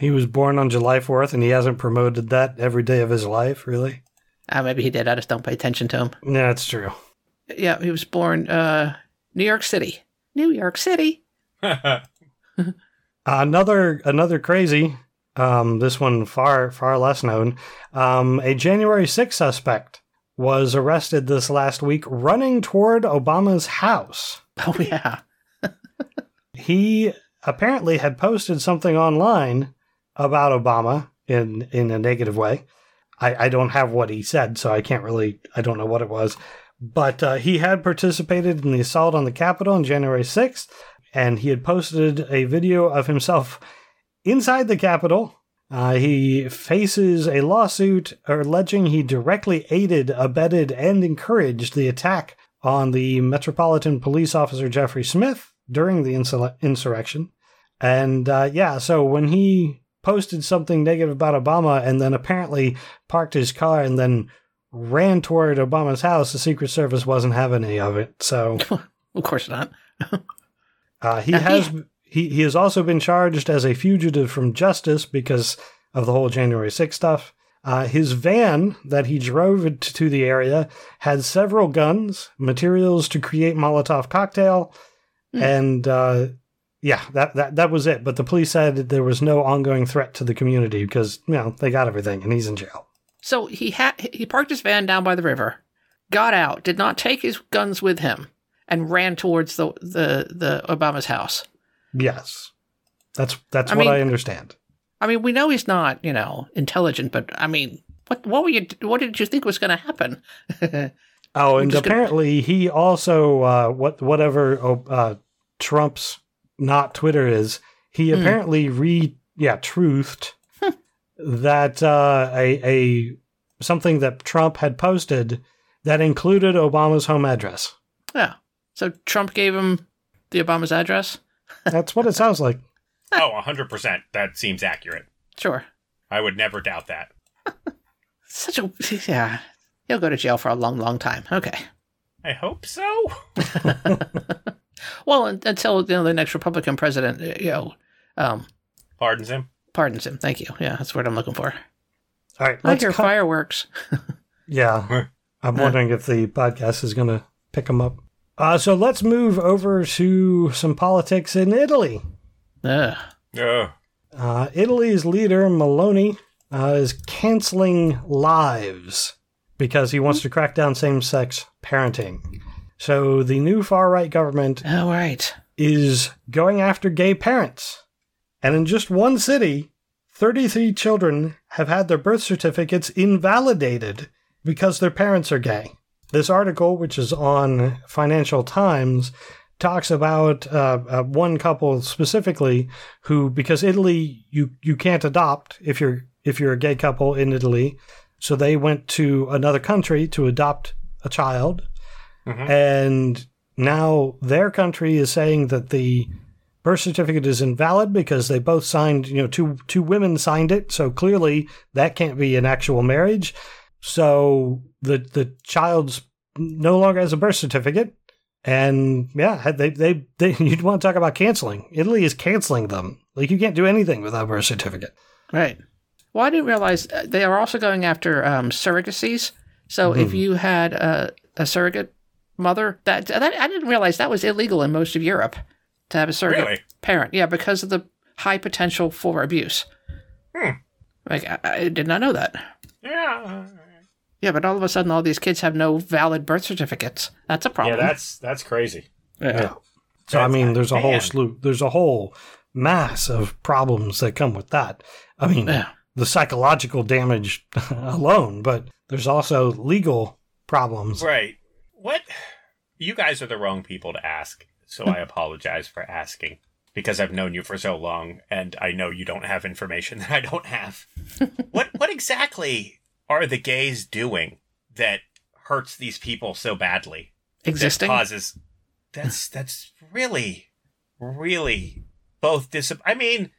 He was born on July 4th, and he hasn't promoted that every day of his life, really? Ah, maybe he did. I just don't pay attention to him. Yeah, that's true. Yeah, he was born uh New York City. New York City. another another crazy. Um, this one far far less known. Um, a January 6th suspect was arrested this last week running toward Obama's house. Oh yeah. He apparently had posted something online about Obama in in a negative way. I, I don't have what he said, so I can't really I don't know what it was. But uh, he had participated in the assault on the Capitol on January 6th, and he had posted a video of himself inside the Capitol. Uh, he faces a lawsuit alleging he directly aided, abetted, and encouraged the attack on the Metropolitan Police Officer Jeffrey Smith during the insur- insurrection. And uh, yeah, so when he posted something negative about Obama and then apparently parked his car and then ran toward Obama's house, the Secret Service wasn't having any of it. So Of course not. uh, he has he, he has also been charged as a fugitive from justice because of the whole January 6th stuff. Uh, his van that he drove to the area had several guns, materials to create Molotov cocktail, Hmm. and uh, yeah, that, that that was it. But the police said there was no ongoing threat to the community because you know they got everything, and he's in jail. So he had he parked his van down by the river, got out, did not take his guns with him, and ran towards the the, the Obama's house. Yes, that's that's I what mean- I understand. I mean, we know he's not, you know, intelligent, but I mean, what what were you what did you think was going to happen? Oh, and just gonna- apparently he also uh, what whatever oh, uh, Trump's not Twitter is. He Hmm. apparently re yeah truthed that uh, a a something that Trump had posted that included Obama's home address. yeah. So Trump gave him the Obama's address. That's what it sounds like. oh, 100%. That seems accurate. Sure. I would never doubt that. Such a yeah. He'll go to jail for a long, long time. Okay. I hope so. Well, until you know the next Republican president, uh, you know, um, Pardons him. pardons him. Thank you. Yeah, that's what I'm looking for. All right, I let's hear cut- fireworks. Yeah, I'm wondering if the podcast is going to pick them up. Uh, so let's move over to some politics in Italy. Ugh. Ugh. Uh, Italy's leader, Meloni, uh, is canceling lives because he wants to crack down same sex parenting. So the new far right government All right. is going after gay parents. And in just one city, 33 children have had their birth certificates invalidated because their parents are gay. This article, which is on Financial Times, talks about uh, uh, one couple specifically who, because Italy, you, you can't adopt if you're if you're a gay couple in Italy, so they went to another country to adopt a child, Mhm. and now their country is saying that the birth certificate is invalid because they both signed, you know, two two women signed it, so clearly that can't be an actual marriage. So the the child's no longer has a birth certificate, and yeah, they they, they you'd want to talk about canceling. Italy is canceling them. Like you can't do anything without a birth certificate. Right. Well, I didn't realize uh, they are also going after um, surrogacies. So if you had a, a surrogate mother, that, that I didn't realize that was illegal in most of Europe to have a surrogate Really? parent. Yeah, because of the high potential for abuse. Hmm. Like I, I did not know that. Yeah. Yeah, but all of a sudden, all these kids have no valid birth certificates. That's a problem. Yeah, that's that's crazy. yeah. So I mean, there's a whole slew, there's a whole mass of problems that come with that. I mean, Yeah. the psychological damage alone, but there's also legal problems. Right. What? You guys are the wrong people to ask, so I apologize for asking because I've known you for so long and I know you don't have information that I don't have. what what exactly are the gays doing that hurts these people so badly? Existing. That causes That's that's really really both dis I mean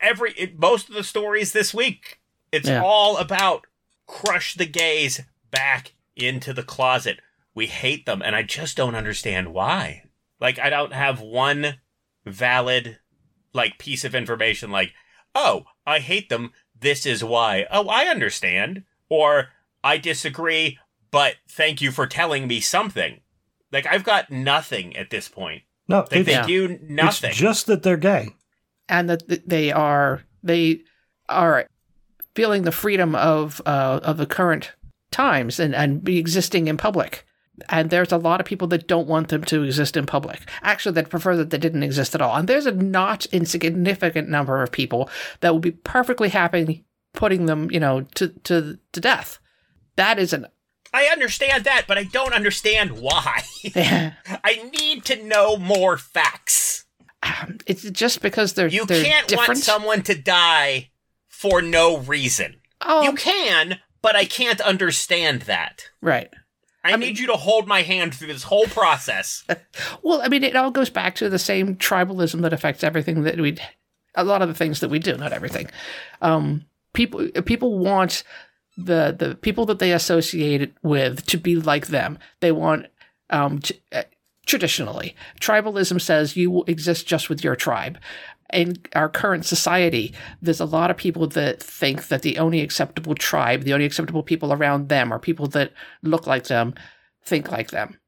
every it, most of the stories this week it's Yeah. all about crush the gays back into the closet. We hate them and I just don't understand why. Like I don't have one valid like piece of information like, "Oh, I hate them. This is why." Oh, I understand. Or I disagree, but thank you for telling me something. Like I've got nothing at this point. No, Like it's, they Yeah. do nothing. it's just that they're gay. and that they are they are feeling the freedom of uh, of the current times and and be existing in public. And there's a lot of people that don't want them to exist in public. Actually, that prefer that they didn't exist at all. And there's a not insignificant number of people that will be perfectly happy putting them, you know, to to to death. That is an I understand that, but I don't understand why. I need to know more facts. it's just because they're You they're can't different. want someone to die for no reason. oh, You can, but I can't understand that. right. I, need you to hold my hand through this whole process. Well, I mean, it all goes back to the same tribalism that affects everything that we, a lot of the things that we do, not everything. Um, people, people want the the people that they associate it with to be like them. They want, um, t- uh, traditionally, tribalism says you exist just with your tribe. In our current society, there's a lot of people that think that the only acceptable tribe, the only acceptable people around them, are people that look like them, think like them,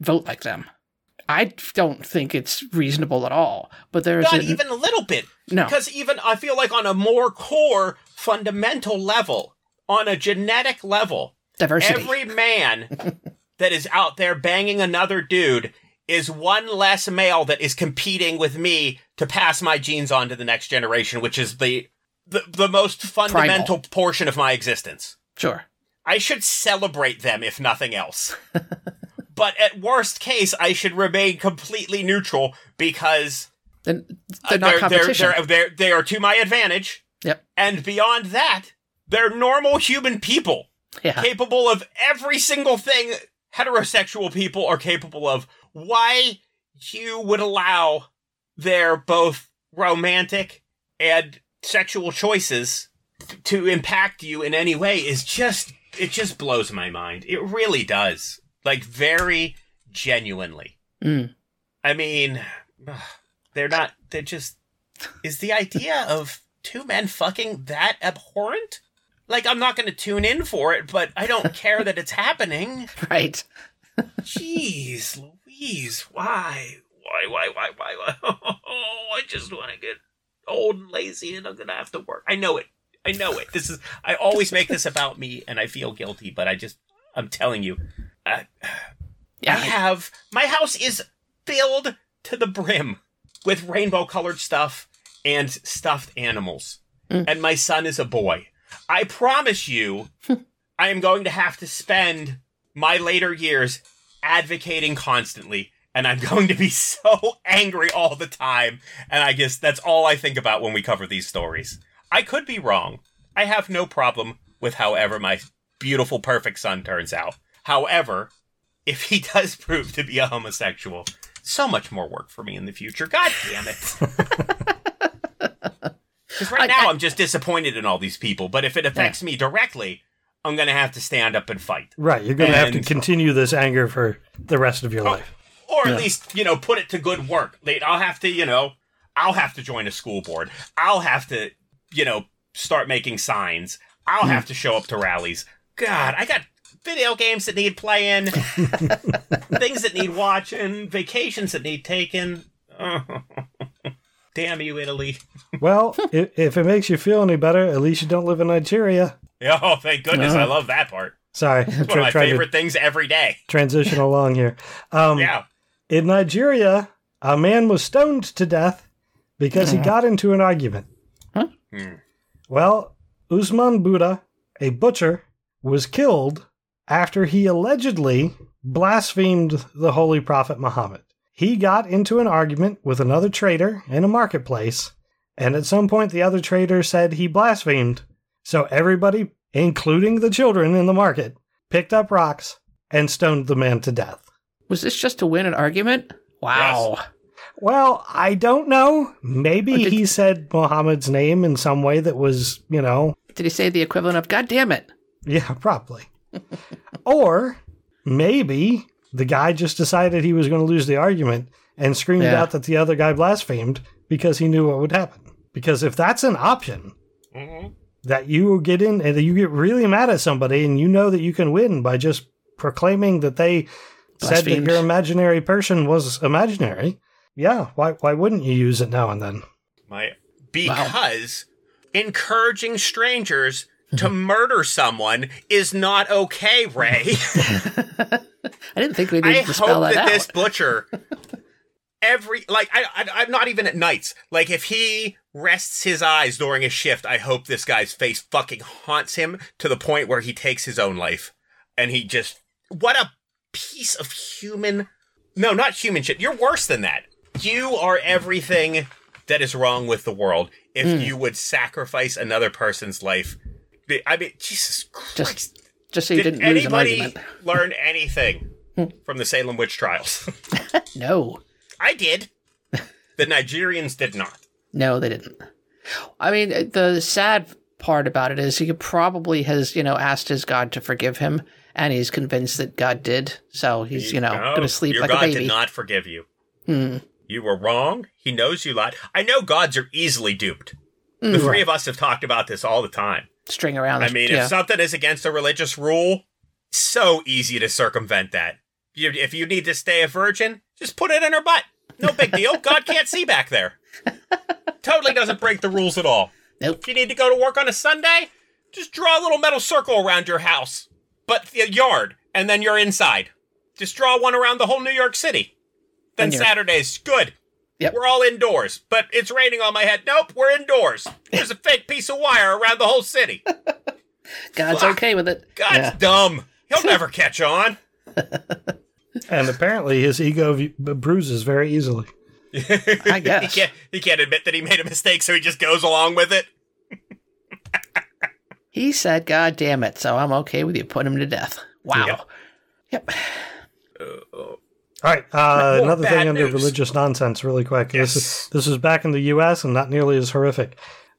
vote like them. I don't think it's reasonable at all. But there's Not an- even a little bit. no, Because even I feel like on a more core, fundamental level, on a genetic level, diversity. every man that is out there banging another dude is one less male that is competing with me to pass my genes on to the next generation, which is the the, the most fundamental portion of my existence. sure. I should celebrate them if nothing else. but at worst case, I should remain completely neutral because uh, they're not they're, competition. they're, they're, they are to my advantage. Yep. And beyond that, they're normal human people yeah. capable of every single thing heterosexual people are capable of. Why you would allow their both romantic and sexual choices to impact you in any way is just it just blows my mind. It really does. Like very genuinely. Mm. I mean, they're not they're just is the idea of two men fucking that abhorrent? Like I'm not going to tune in for it, but I don't care that it's happening. Right. Jeez, Louise, why? Why, why, why, why, why? Oh, I just want to get old and lazy and I'm going to have to work. I know it. I know it. This is, I always make this about me and I feel guilty, but I just, I'm telling you, Yeah. I have, my house is filled to the brim with rainbow colored stuff and stuffed animals. Mm. And my son is a boy. I promise you, I am going to have to spend my later years advocating constantly and I'm going to be so angry all the time and I guess that's all I think about when we cover these stories. I could be wrong. I have no problem with however my beautiful perfect son turns out. However, if he does prove to be a homosexual, so much more work for me in the future. God damn it. Because right I- now I- I'm just disappointed in all these people, but if it affects me directly, I'm going to have to stand up and fight. Right. You're going to have to continue this anger for the rest of your Oh, life. or at Yeah. least you know put it to good work Like, i'll have to you know i'll have to join a school board i'll have to you know start making signs i'll Hmm. have to show up to rallies god i got video games that need playing things that need watching vacations that need taken damn you italy Well, if, if it makes you feel any better, at least you don't live in Nigeria. oh thank goodness i Uh-huh. love that part Sorry, I'm it's one try- of my trying favorite things every day transition along here. Um, yeah In Nigeria, a man was stoned to death because he got into an argument. Huh? Hmm. Well, Usman Buda, a butcher, was killed after he allegedly blasphemed the Holy Prophet Muhammad. He got into an argument with another trader in a marketplace, and at some point the other trader said he blasphemed. So everybody, including the children in the market, picked up rocks and stoned the man to death. Was this just to win an argument? Wow. Well, I don't know. Maybe did- he said Muhammad's name in some way that was, you know, Did he say the equivalent of "God damn it"? yeah, probably. or maybe the guy just decided he was going to lose the argument and screamed Yeah. out that the other guy blasphemed because he knew what would happen. Because if that's an option, Mhm. that you get in and you get really mad at somebody and you know that you can win by just proclaiming that they said that your imaginary person was imaginary. Yeah, why why wouldn't you use it now and then? My because encouraging strangers to murder someone is not okay, Ray. I didn't think we I needed to spell hope that, that, out. this butcher every like I, I I'm not even at nights. Like if he rests his eyes during a shift, I hope this guy's face fucking haunts him to the point where he takes his own life. And he just what a piece of human No, not human shit. You're worse than that. You are everything that is wrong with the world if Hmm. you would sacrifice another person's life. I mean, Jesus Christ. Just, just so you Did didn't lose an anybody argument. learn anything from the Salem witch trials? No, I did. The Nigerians did not. no, they didn't. I mean, the sad part about it is he probably has, you know, asked his God to forgive him, and he's convinced that God did. So he's, you know, No, going to sleep like God a baby. God did not forgive you. Hmm. You were wrong. He knows you lied. I know gods are easily duped. Hmm. The three of us have talked about this all the time. String around. I mean, yeah. if something is against a religious rule, so easy to circumvent that. You, if you need to stay a virgin, just put it in her butt. No big deal. God can't see back there. Totally doesn't break the rules at all. Nope. If you need to go to work on a Sunday, just draw a little metal circle around your house, but the yard, and then you're inside. Just draw one around the whole New York City. Then Saturday's good. Yep. We're all indoors, but it's raining on my head. Nope, we're indoors. There's a fake piece of wire around the whole city. God's Fuck. okay with it. God's Yeah. dumb. He'll never catch on. And apparently his ego v- bruises very easily. I guess. he can't. He can't admit that he made a mistake, so he just goes along with it. He said, God damn it, so I'm okay with you putting him to death. Wow. Yep. Yep. All right, uh, another thing under news. religious nonsense, really quick. This is this is back in the U.S. and not nearly as horrific.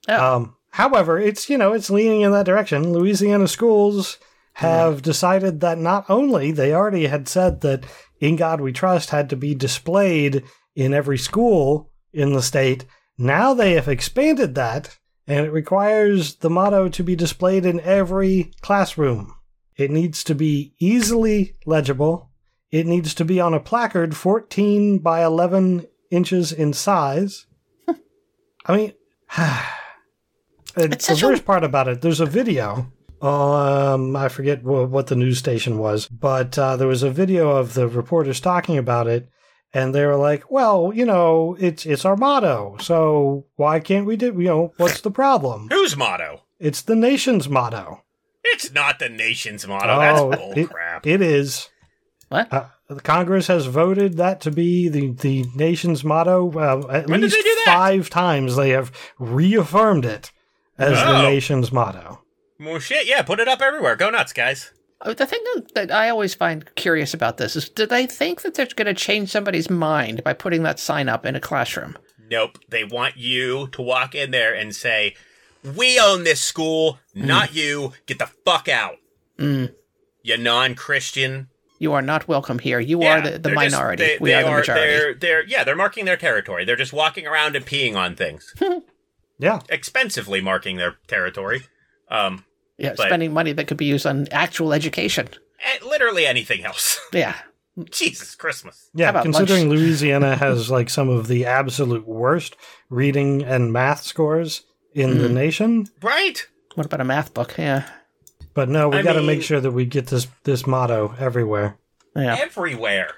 Oh. Um, however, it's you know it's leaning in that direction. Louisiana schools have decided that not only they already had said that "In God We Trust" had to be displayed in every school in the state. Now they have expanded that, and it requires the motto to be displayed in every classroom. It needs to be easily legible. It needs to be on a placard 14 by 11 inches in size. I mean, it's the such a- worst part about it, there's a video. Um, I forget wha- what the news station was, but uh, there was a video of the reporters talking about it, and they were like, "Well, you know, it's it's our motto, so why can't we do? You know, what's the problem? Whose motto? It's the nation's motto. It's not the nation's motto. That's Oh, bull it- crap. It is. What? Uh, the Congress has voted that to be the, the nation's motto. Uh, at When did least they do that? five times they have reaffirmed it as the Oh. nation's motto. well, shit. Yeah, put it up everywhere. Go nuts, guys. Uh, The thing that- that I always find curious about this is do they think that they're going to change somebody's mind by putting that sign up in a classroom? Nope. They want you to walk in there and say, "We own this school, not you. Get the fuck out." Mm. You non-Christian. You are not welcome here. You Yeah, are the, the they're just- minority. they- we they are the majority. They're, they're, yeah, they're marking their territory. They're just walking around and peeing on things, Yeah. expensively marking their territory. Um, Yeah, but- spending money that could be used on actual education. and literally anything else. Yeah. Jesus Christmas. Yeah, about considering Louisiana has like some of the absolute worst reading and math scores in Hmm. the nation. Right? What about a math book? Yeah. But no, we got to make sure that we get this this motto everywhere. Yeah. Everywhere.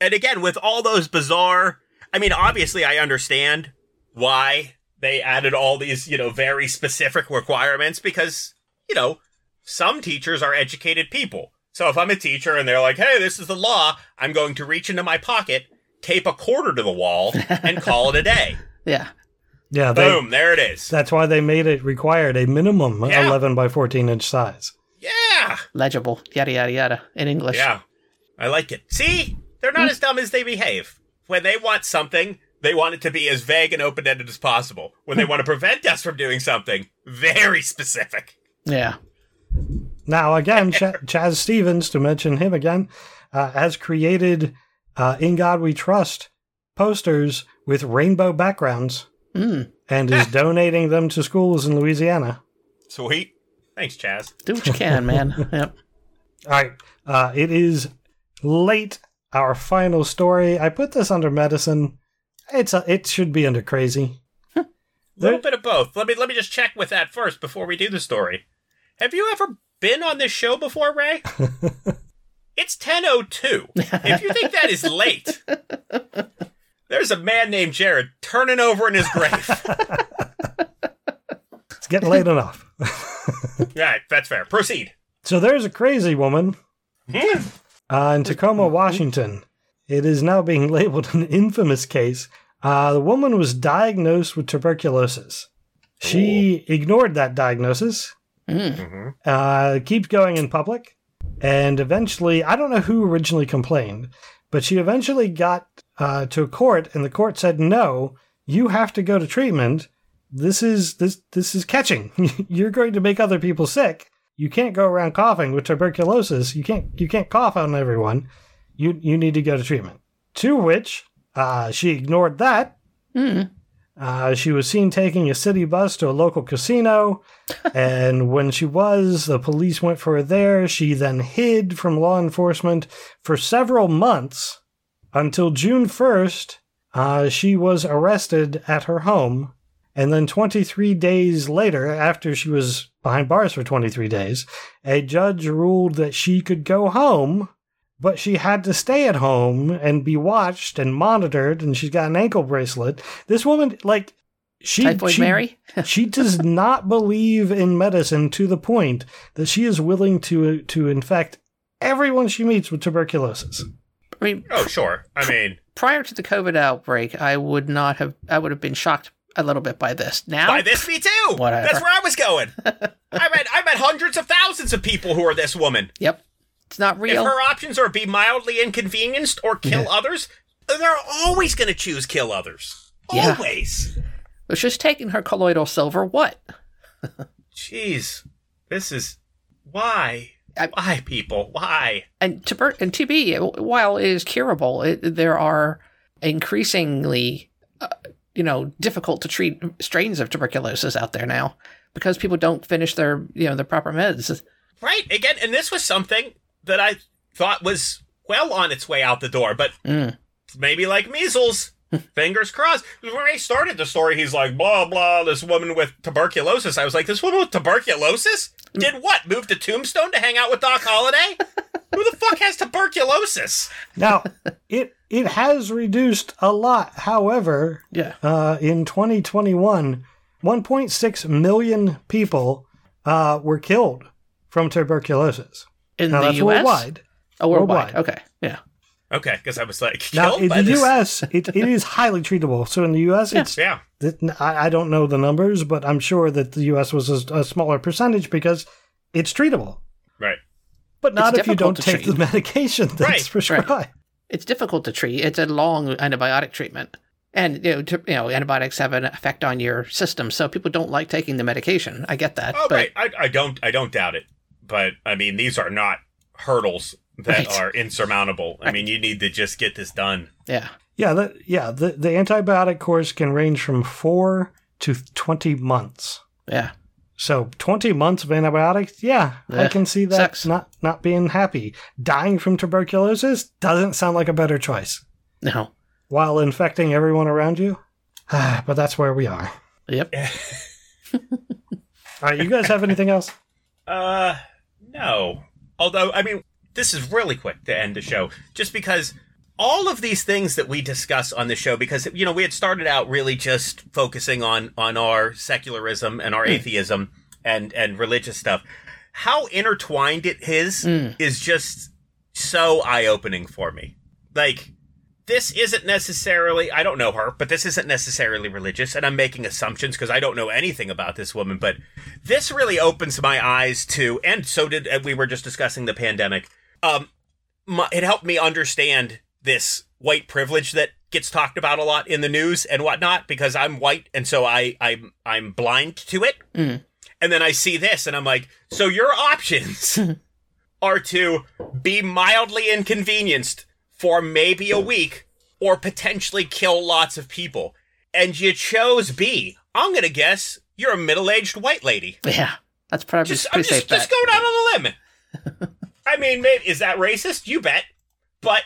And again, with all those bizarre I mean, obviously, I understand why they added all these, you know, very specific requirements because, you know, some teachers are educated people. So if I'm a teacher and they're like, hey, this is the law, I'm going to reach into my pocket, tape a quarter to the wall, and call it a day. Yeah. Yeah, they, Boom, there it is. that's why they made it required a minimum Yeah. 11 by 14 inch size. Yeah. Legible. Yada yada yada. In English. Yeah. I like it. See? They're not as dumb as they behave. When they want something, they want it to be as vague and open ended as possible. When they want to prevent us from doing something, very specific. Yeah. Now, again, Ch- Chaz Stevens, to mention him again, uh, has created uh, In God We Trust posters with rainbow backgrounds Mm. and is donating them to schools in Louisiana. Sweet. Thanks, Chaz. Do what you can, man. Yep. All right. Uh, it is late. Our final story. I put this under medicine. It's a, it should be under crazy. A little bit of both. Let me let me just check with that first before we do the story. Have you ever been on this show before, Ray? it's 10:02. If you think that is late, there's a man named Jared turning over in his grave. It's getting late enough. right, that's fair. Proceed. So there's a crazy woman Hmm. uh, in Tacoma, Washington. It is now being labeled an infamous case. Uh, the woman was diagnosed with tuberculosis. She ignored that diagnosis, Mm. uh, keeps going in public, and eventually, I don't know who originally complained, but she eventually got uh, to a court, and the court said, "No, you have to go to treatment. This is this this is catching. You're going to make other people sick. You can't go around coughing with tuberculosis. You can't you can't cough on everyone. You you need to go to treatment." To which uh, she ignored that Mm. Uh, she was seen taking a city bus to a local casino, and when she was, the police went for her there. She then hid from law enforcement for several months until June 1st. Uh, she was arrested at her home, and then 23 days later, after she was behind bars for 23 days, a judge ruled that she could go home but she had to stay at home and be watched and monitored and she's got an ankle bracelet this woman like she Typhoid she, Mary? she does not believe in medicine to the point that she is willing to to infect everyone she meets with tuberculosis I mean, Oh, sure. I mean, prior to the COVID outbreak, I would not have. I would have been shocked a little bit by this. Now, by this me too. Whatever. That's where I was going. I met I met hundreds of thousands of people who are this woman. yep, it's not If her options are be mildly inconvenienced or kill others, they're always going to choose kill others. Yeah. Always. It's just taking her colloidal silver. What? Jeez, this is why. I- why people? Why? And tuber- and TB, while it is curable, it, there are increasingly, uh, you know, difficult to treat strains of tuberculosis out there now because people don't finish their, you know, their proper meds. Right again, and this was something that I thought was well on its way out the door, but Mm. maybe like measles. Fingers crossed. When I started the story, he's like, blah, blah, this woman with tuberculosis. I was like, this woman with tuberculosis? Did what? Move to Tombstone to hang out with Doc Holliday? Who the fuck has tuberculosis? now it it has reduced a lot however Yeah. uh, in 2021 1.6 million people uh, were killed from tuberculosis In now the that's U.S. worldwide Oh, worldwide. Worldwide. Okay. Yeah. Okay, because I was like, now in by the this- us it, it is highly treatable so in the us it's Yeah. That- I, I don't know the numbers, but I'm sure that the U.S. was a, a smaller percentage because it's treatable. Right. But not It's if you don't take treat. the medication that's Right, prescribed. It's difficult to treat. It's a long antibiotic treatment. And you know, to, you know, antibiotics have an effect on your system, so people don't like taking the medication. I get that, Oh, but right. I, I don't I don't doubt it. But I mean, these are not hurdles that Right. are insurmountable. I mean, you need to just get this done. yeah, Yeah, the, yeah. The, the antibiotic course can range from four to 20 months. yeah, So 20 months of antibiotics, yeah, I can see that sucks. not not being happy. Dying from tuberculosis doesn't sound like a better choice. no, While infecting everyone around you, but that's where we are. yep. All right, you guys have anything else? Uh, no. Although, I mean, this is really quick to end the show, just because all of these things that we discuss on the show because you know we had started out really just focusing on on our secularism and our hmm. atheism and and religious stuff. How intertwined it is hmm. is just so eye-opening for me. Like this isn't necessarily i don't know her but this isn't necessarily religious and i'm making assumptions because i don't know anything about this woman but this really opens my eyes to and so did we were just discussing the pandemic um my, it helped me understand this white privilege that gets talked about a lot in the news and whatnot because I'm white and so I I'm I'm blind to it. Mm. And then I see this and I'm like, so your options are to be mildly inconvenienced for maybe a week or potentially kill lots of people. And you chose B. I'm gonna guess you're a middle-aged white lady. Yeah, that's probably Just a I'm pretty just safe bet. just going out on a limb. I mean, maybe, is that racist? You bet. But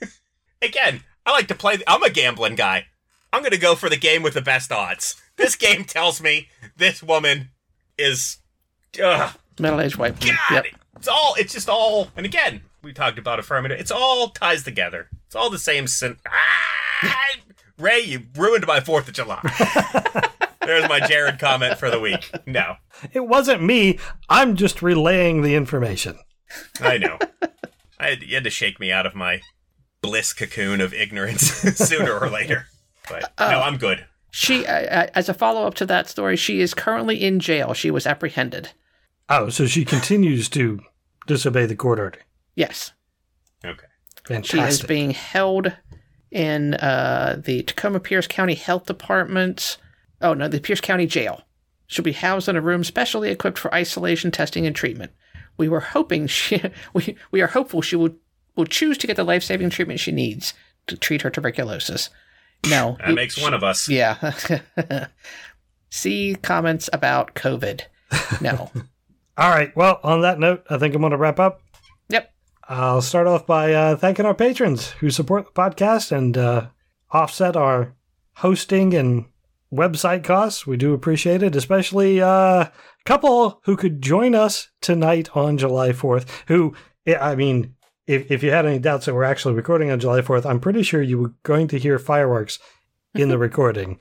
again, I like to play. I'm a gambling guy. I'm gonna go for the game with the best odds. This game tells me this woman is. Ugh, Middle-aged white. God, Yep. it's all. It's just all. And again, we talked about affirmative. It's all ties together. It's all the same. Sin- ah! Ray, you ruined my Fourth of July. There's my Jared comment for the week. No, It wasn't me. I'm just relaying the information. I know. I had, you had to shake me out of my bliss cocoon of ignorance sooner or later. But no, I'm good. She, uh, uh, as a follow-up to that story, she is currently in jail. She was apprehended. Oh, so she continues to disobey the court order. Yes, Okay. Fantastic. she is being held in uh, the Tacoma Pierce County Health Department. Oh no, the Pierce County Jail. She'll be housed in a room specially equipped for isolation, testing, and treatment. We were hoping she, we, we are hopeful she will will choose to get the life saving treatment she needs to treat her tuberculosis. No, That makes one of us. Yeah. See comments about COVID. No. All right. Well, on that note, I think I'm going to wrap up. I'll start off by uh, thanking our patrons who support the podcast and uh, offset our hosting and website costs. We do appreciate it, especially uh, a couple who could join us tonight on July 4th. Who, I mean, if, if you had any doubts that we're actually recording on July 4th, I'm pretty sure you were going to hear fireworks in the recording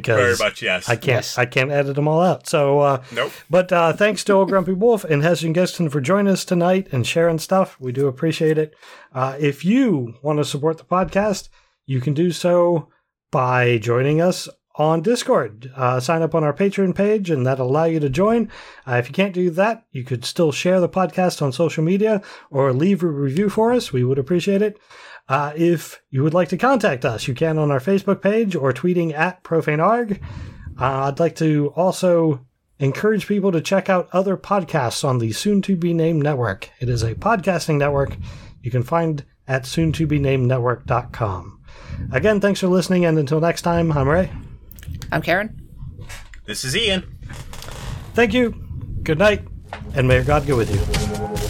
because Very much, yes. I can't Yes. I can't edit them all out. So uh, nope. but uh, thanks to Old Grumpy Wolf and Hessian Geston for joining us tonight and sharing stuff. We do appreciate it. Uh, if you want to support the podcast, you can do so by joining us on Discord. Uh, sign up on our Patreon page, and that'll allow you to join. Uh, if you can't do that, you could still share the podcast on social media or leave a review for us. We would appreciate it. Uh, if you would like to contact us, you can on our Facebook page or tweeting at profanearg. Uh, I'd like to also encourage people to check out other podcasts on the soon to be named network. It is a podcasting network you can find at soon to be named network.com. Again, thanks for listening, and until next time, I'm Ray. I'm Karen. This is Ian. Thank you, good night, and may your God go with you.